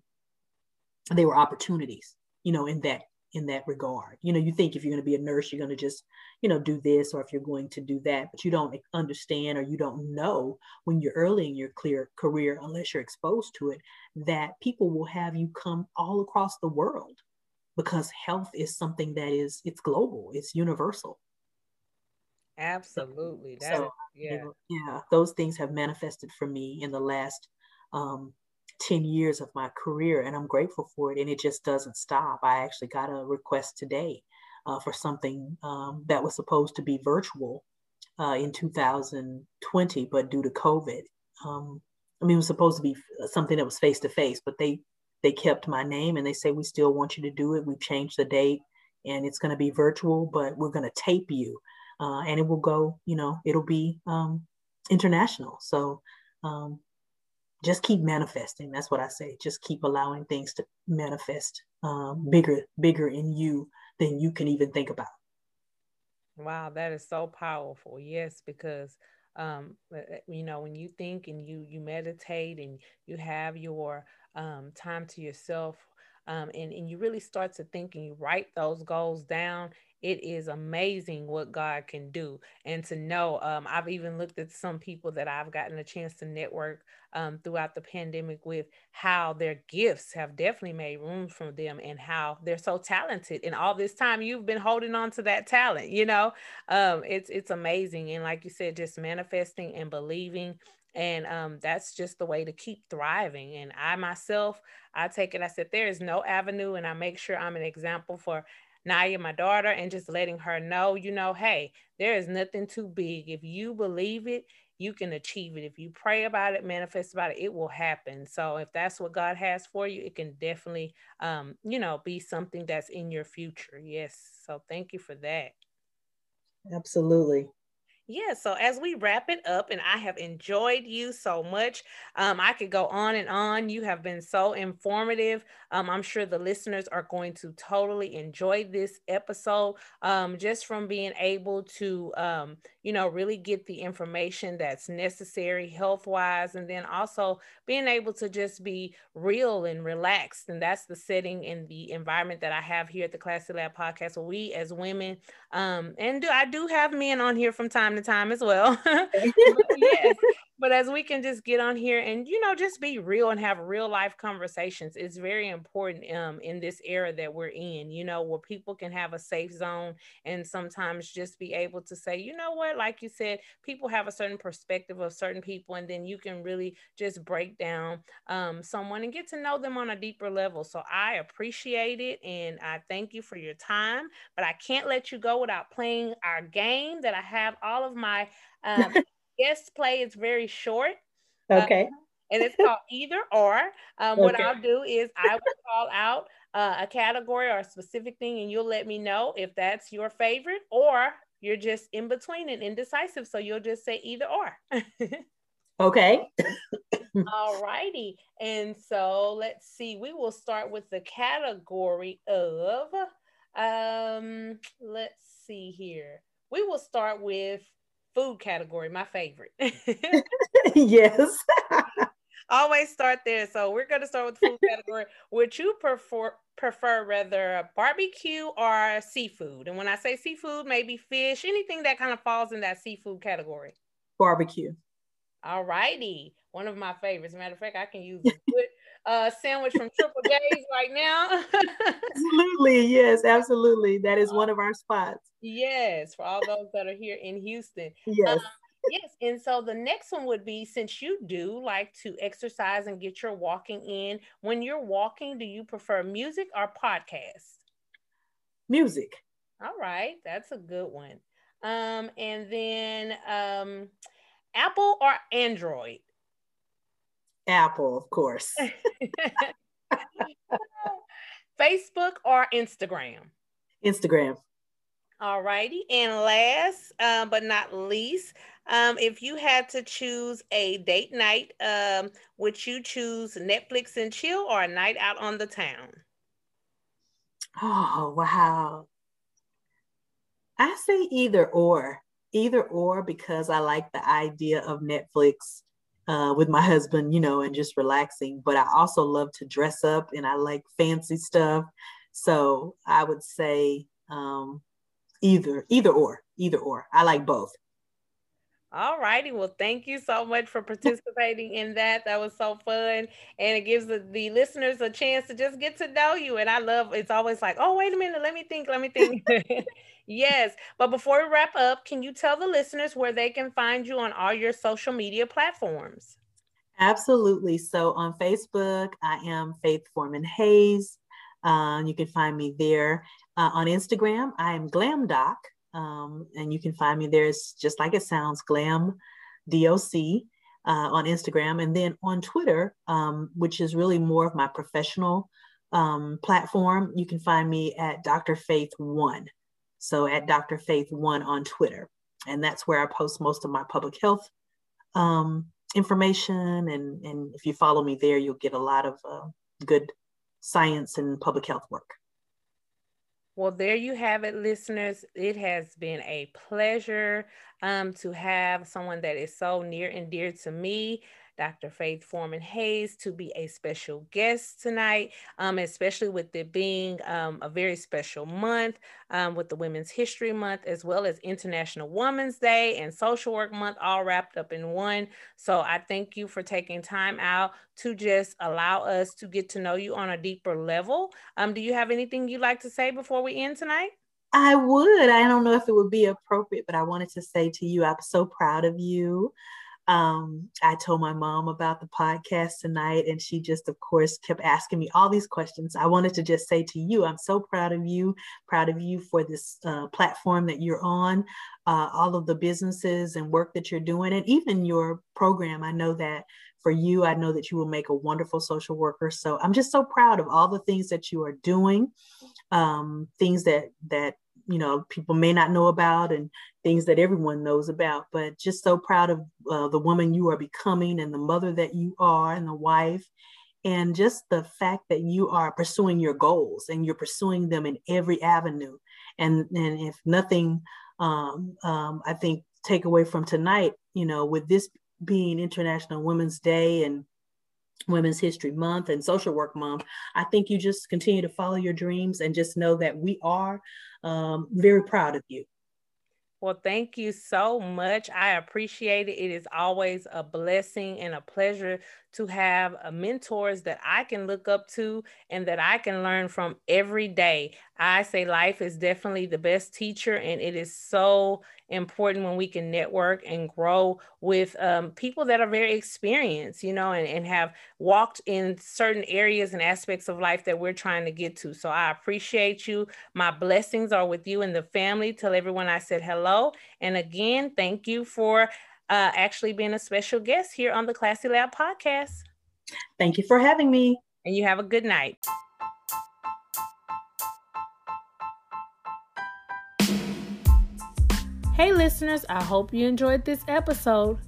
they were opportunities, you know, in that in that regard. You know, you think if you're going to be a nurse, you're going to just, you know, do this, or if you're going to do that, but you don't understand or you don't know when you're early in your clear career, unless you're exposed to it, that people will have you come all across the world because health is something that is it's global, it's universal. Absolutely. That so, yeah. yeah, those things have manifested for me in the last um, 10 years of my career, and I'm grateful for it. And it just doesn't stop. I actually got a request today uh, for something um, that was supposed to be virtual uh, in 2020, but due to COVID, um, I mean, it was supposed to be something that was face to face, but they they kept my name and they say we still want you to do it. We've changed the date and it's going to be virtual, but we're going to tape you uh, and it will go, you know, it'll be um, international. So um, just keep manifesting. That's what I say. Just keep allowing things to manifest um, bigger, bigger in you than you can even think about. Wow, that is so powerful. Yes, because um, uh, uh, you know when you think and you you meditate and you have your um, time to yourself um, and, and you really start to think and you write those goals down it is amazing what God can do. And to know, um, I've even looked at some people that I've gotten a chance to network um, throughout the pandemic with how their gifts have definitely made room for them and how they're so talented. And all this time you've been holding on to that talent, you know, um, it's it's amazing. And like you said, just manifesting and believing and um, that's just the way to keep thriving and i myself i take it i said there is no avenue and i make sure i'm an example for Naya, my daughter, and just letting her know, you know, hey, there is nothing too big. If you believe it, you can achieve it. If you pray about it, manifest about it, it will happen. So if that's what God has for you, it can definitely, um, you know, be something that's in your future. Yes. So thank you for that. Absolutely. Yeah, so as we wrap it up, and I have enjoyed you so much, um, I could go on and on. You have been so informative. Um, I'm sure the listeners are going to totally enjoy this episode um, just from being able to, um, you know, really get the information that's necessary health wise, and then also being able to just be real and relaxed. And that's the setting and the environment that I have here at the Classy Lab podcast, where we as women, um, and do I do have men on here from time time to time as well. yes. But as we can just get on here and, you know, just be real and have real life conversations, it's very important um, in this era that we're in, you know, where people can have a safe zone and sometimes just be able to say, you know what, like you said, people have a certain perspective of certain people, and then you can really just break down um, someone and get to know them on a deeper level. So I appreciate it and I thank you for your time, but I can't let you go without playing our game that I have all of my um, guest play is very short. Okay. Uh, and it's called either or. Um, okay. What I'll do is I will call out uh, a category or a specific thing, and you'll let me know if that's your favorite or you're just in between and indecisive. So you'll just say either or. okay. All righty. And so let's see. We will start with the category of, um, let's see here. We will start with food category, my favorite. yes. Always start there. So we're going to start with the food category. Would you prefer prefer rather barbecue or seafood? And when I say seafood, maybe fish, anything that kind of falls in that seafood category. Barbecue. All righty. One of my favorites. Matter of fact, I can use a good uh, sandwich from Triple J's right now. absolutely. Yes, absolutely. That is one of our spots. Yes, for all those that are here in Houston. Yes. Um, yes. And so the next one would be since you do like to exercise and get your walking in, when you're walking, do you prefer music or podcast? Music. All right. That's a good one. Um, and then um, Apple or Android? Apple, of course. Facebook or Instagram? Instagram. All righty. And last uh, but not least, um, if you had to choose a date night, um, would you choose Netflix and chill or a night out on the town? Oh, wow. I say either or, either or, because I like the idea of Netflix uh, with my husband, you know, and just relaxing. But I also love to dress up and I like fancy stuff. So I would say um, either either or either or i like both all righty. Well, thank you so much for participating in that. That was so fun. And it gives the, the, listeners a chance to just get to know you. And I love it's always like, oh, wait a minute, let me think, let me think. yes. But before we wrap up, can you tell the listeners where they can find you on all your social media platforms? Absolutely. So on Facebook, I am Faith Foreman Hays. Uh, you can find me there. Uh, on Instagram, I am Glam Doc, um, and you can find me there. It's just like it sounds, Glam DOC uh, on Instagram. And then on Twitter, um, which is really more of my professional um, platform, you can find me at Dr. Faith One. So at Dr. Faith One on Twitter. And that's where I post most of my public health um, information. And, and if you follow me there, you'll get a lot of uh, good science and public health work. Well, there you have it, listeners. It has been a pleasure um, to have someone that is so near and dear to me. Dr. Faith Foreman Hays to be a special guest tonight, um, especially with it being um, a very special month um, with the Women's History Month, as well as International Women's Day and Social Work Month, all wrapped up in one. So I thank you for taking time out to just allow us to get to know you on a deeper level. Um, do you have anything you'd like to say before we end tonight? I would. I don't know if it would be appropriate, but I wanted to say to you, I'm so proud of you. Um, I told my mom about the podcast tonight, and she just, of course, kept asking me all these questions. I wanted to just say to you, I'm so proud of you, proud of you for this uh, platform that you're on, uh, all of the businesses and work that you're doing, and even your program. I know that for you, I know that you will make a wonderful social worker. So I'm just so proud of all the things that you are doing, um, things that that you know people may not know about and things that everyone knows about but just so proud of uh, the woman you are becoming and the mother that you are and the wife. And just the fact that you are pursuing your goals and you're pursuing them in every avenue. And and if nothing um, um, i think take away from tonight you know with this being international women's day and women's history month and social work month i think you just continue to follow your dreams and just know that we are um, very proud of you well, thank you so much. I appreciate it. It is always a blessing and a pleasure to have uh, mentors that I can look up to and that I can learn from every day. I say life is definitely the best teacher, and it is so important when we can network and grow with um, people that are very experienced, you know, and, and have walked in certain areas and aspects of life that we're trying to get to. So I appreciate you. My blessings are with you and the family. Tell everyone I said hello. And again, thank you for uh, actually being a special guest here on the Classy Lab podcast. Thank you for having me. And you have a good night. Hey, listeners, I hope you enjoyed this episode.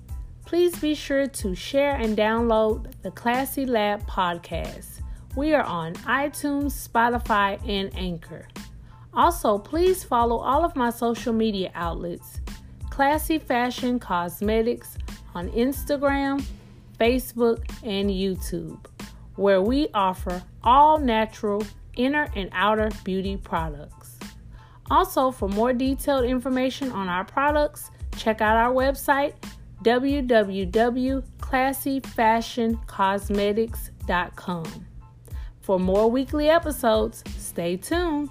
Please be sure to share and download the Classy Lab podcast. We are on iTunes, Spotify, and Anchor. Also, please follow all of my social media outlets Classy Fashion Cosmetics on Instagram, Facebook, and YouTube, where we offer all natural inner and outer beauty products. Also, for more detailed information on our products, check out our website www.classyfashioncosmetics.com. For more weekly episodes, stay tuned.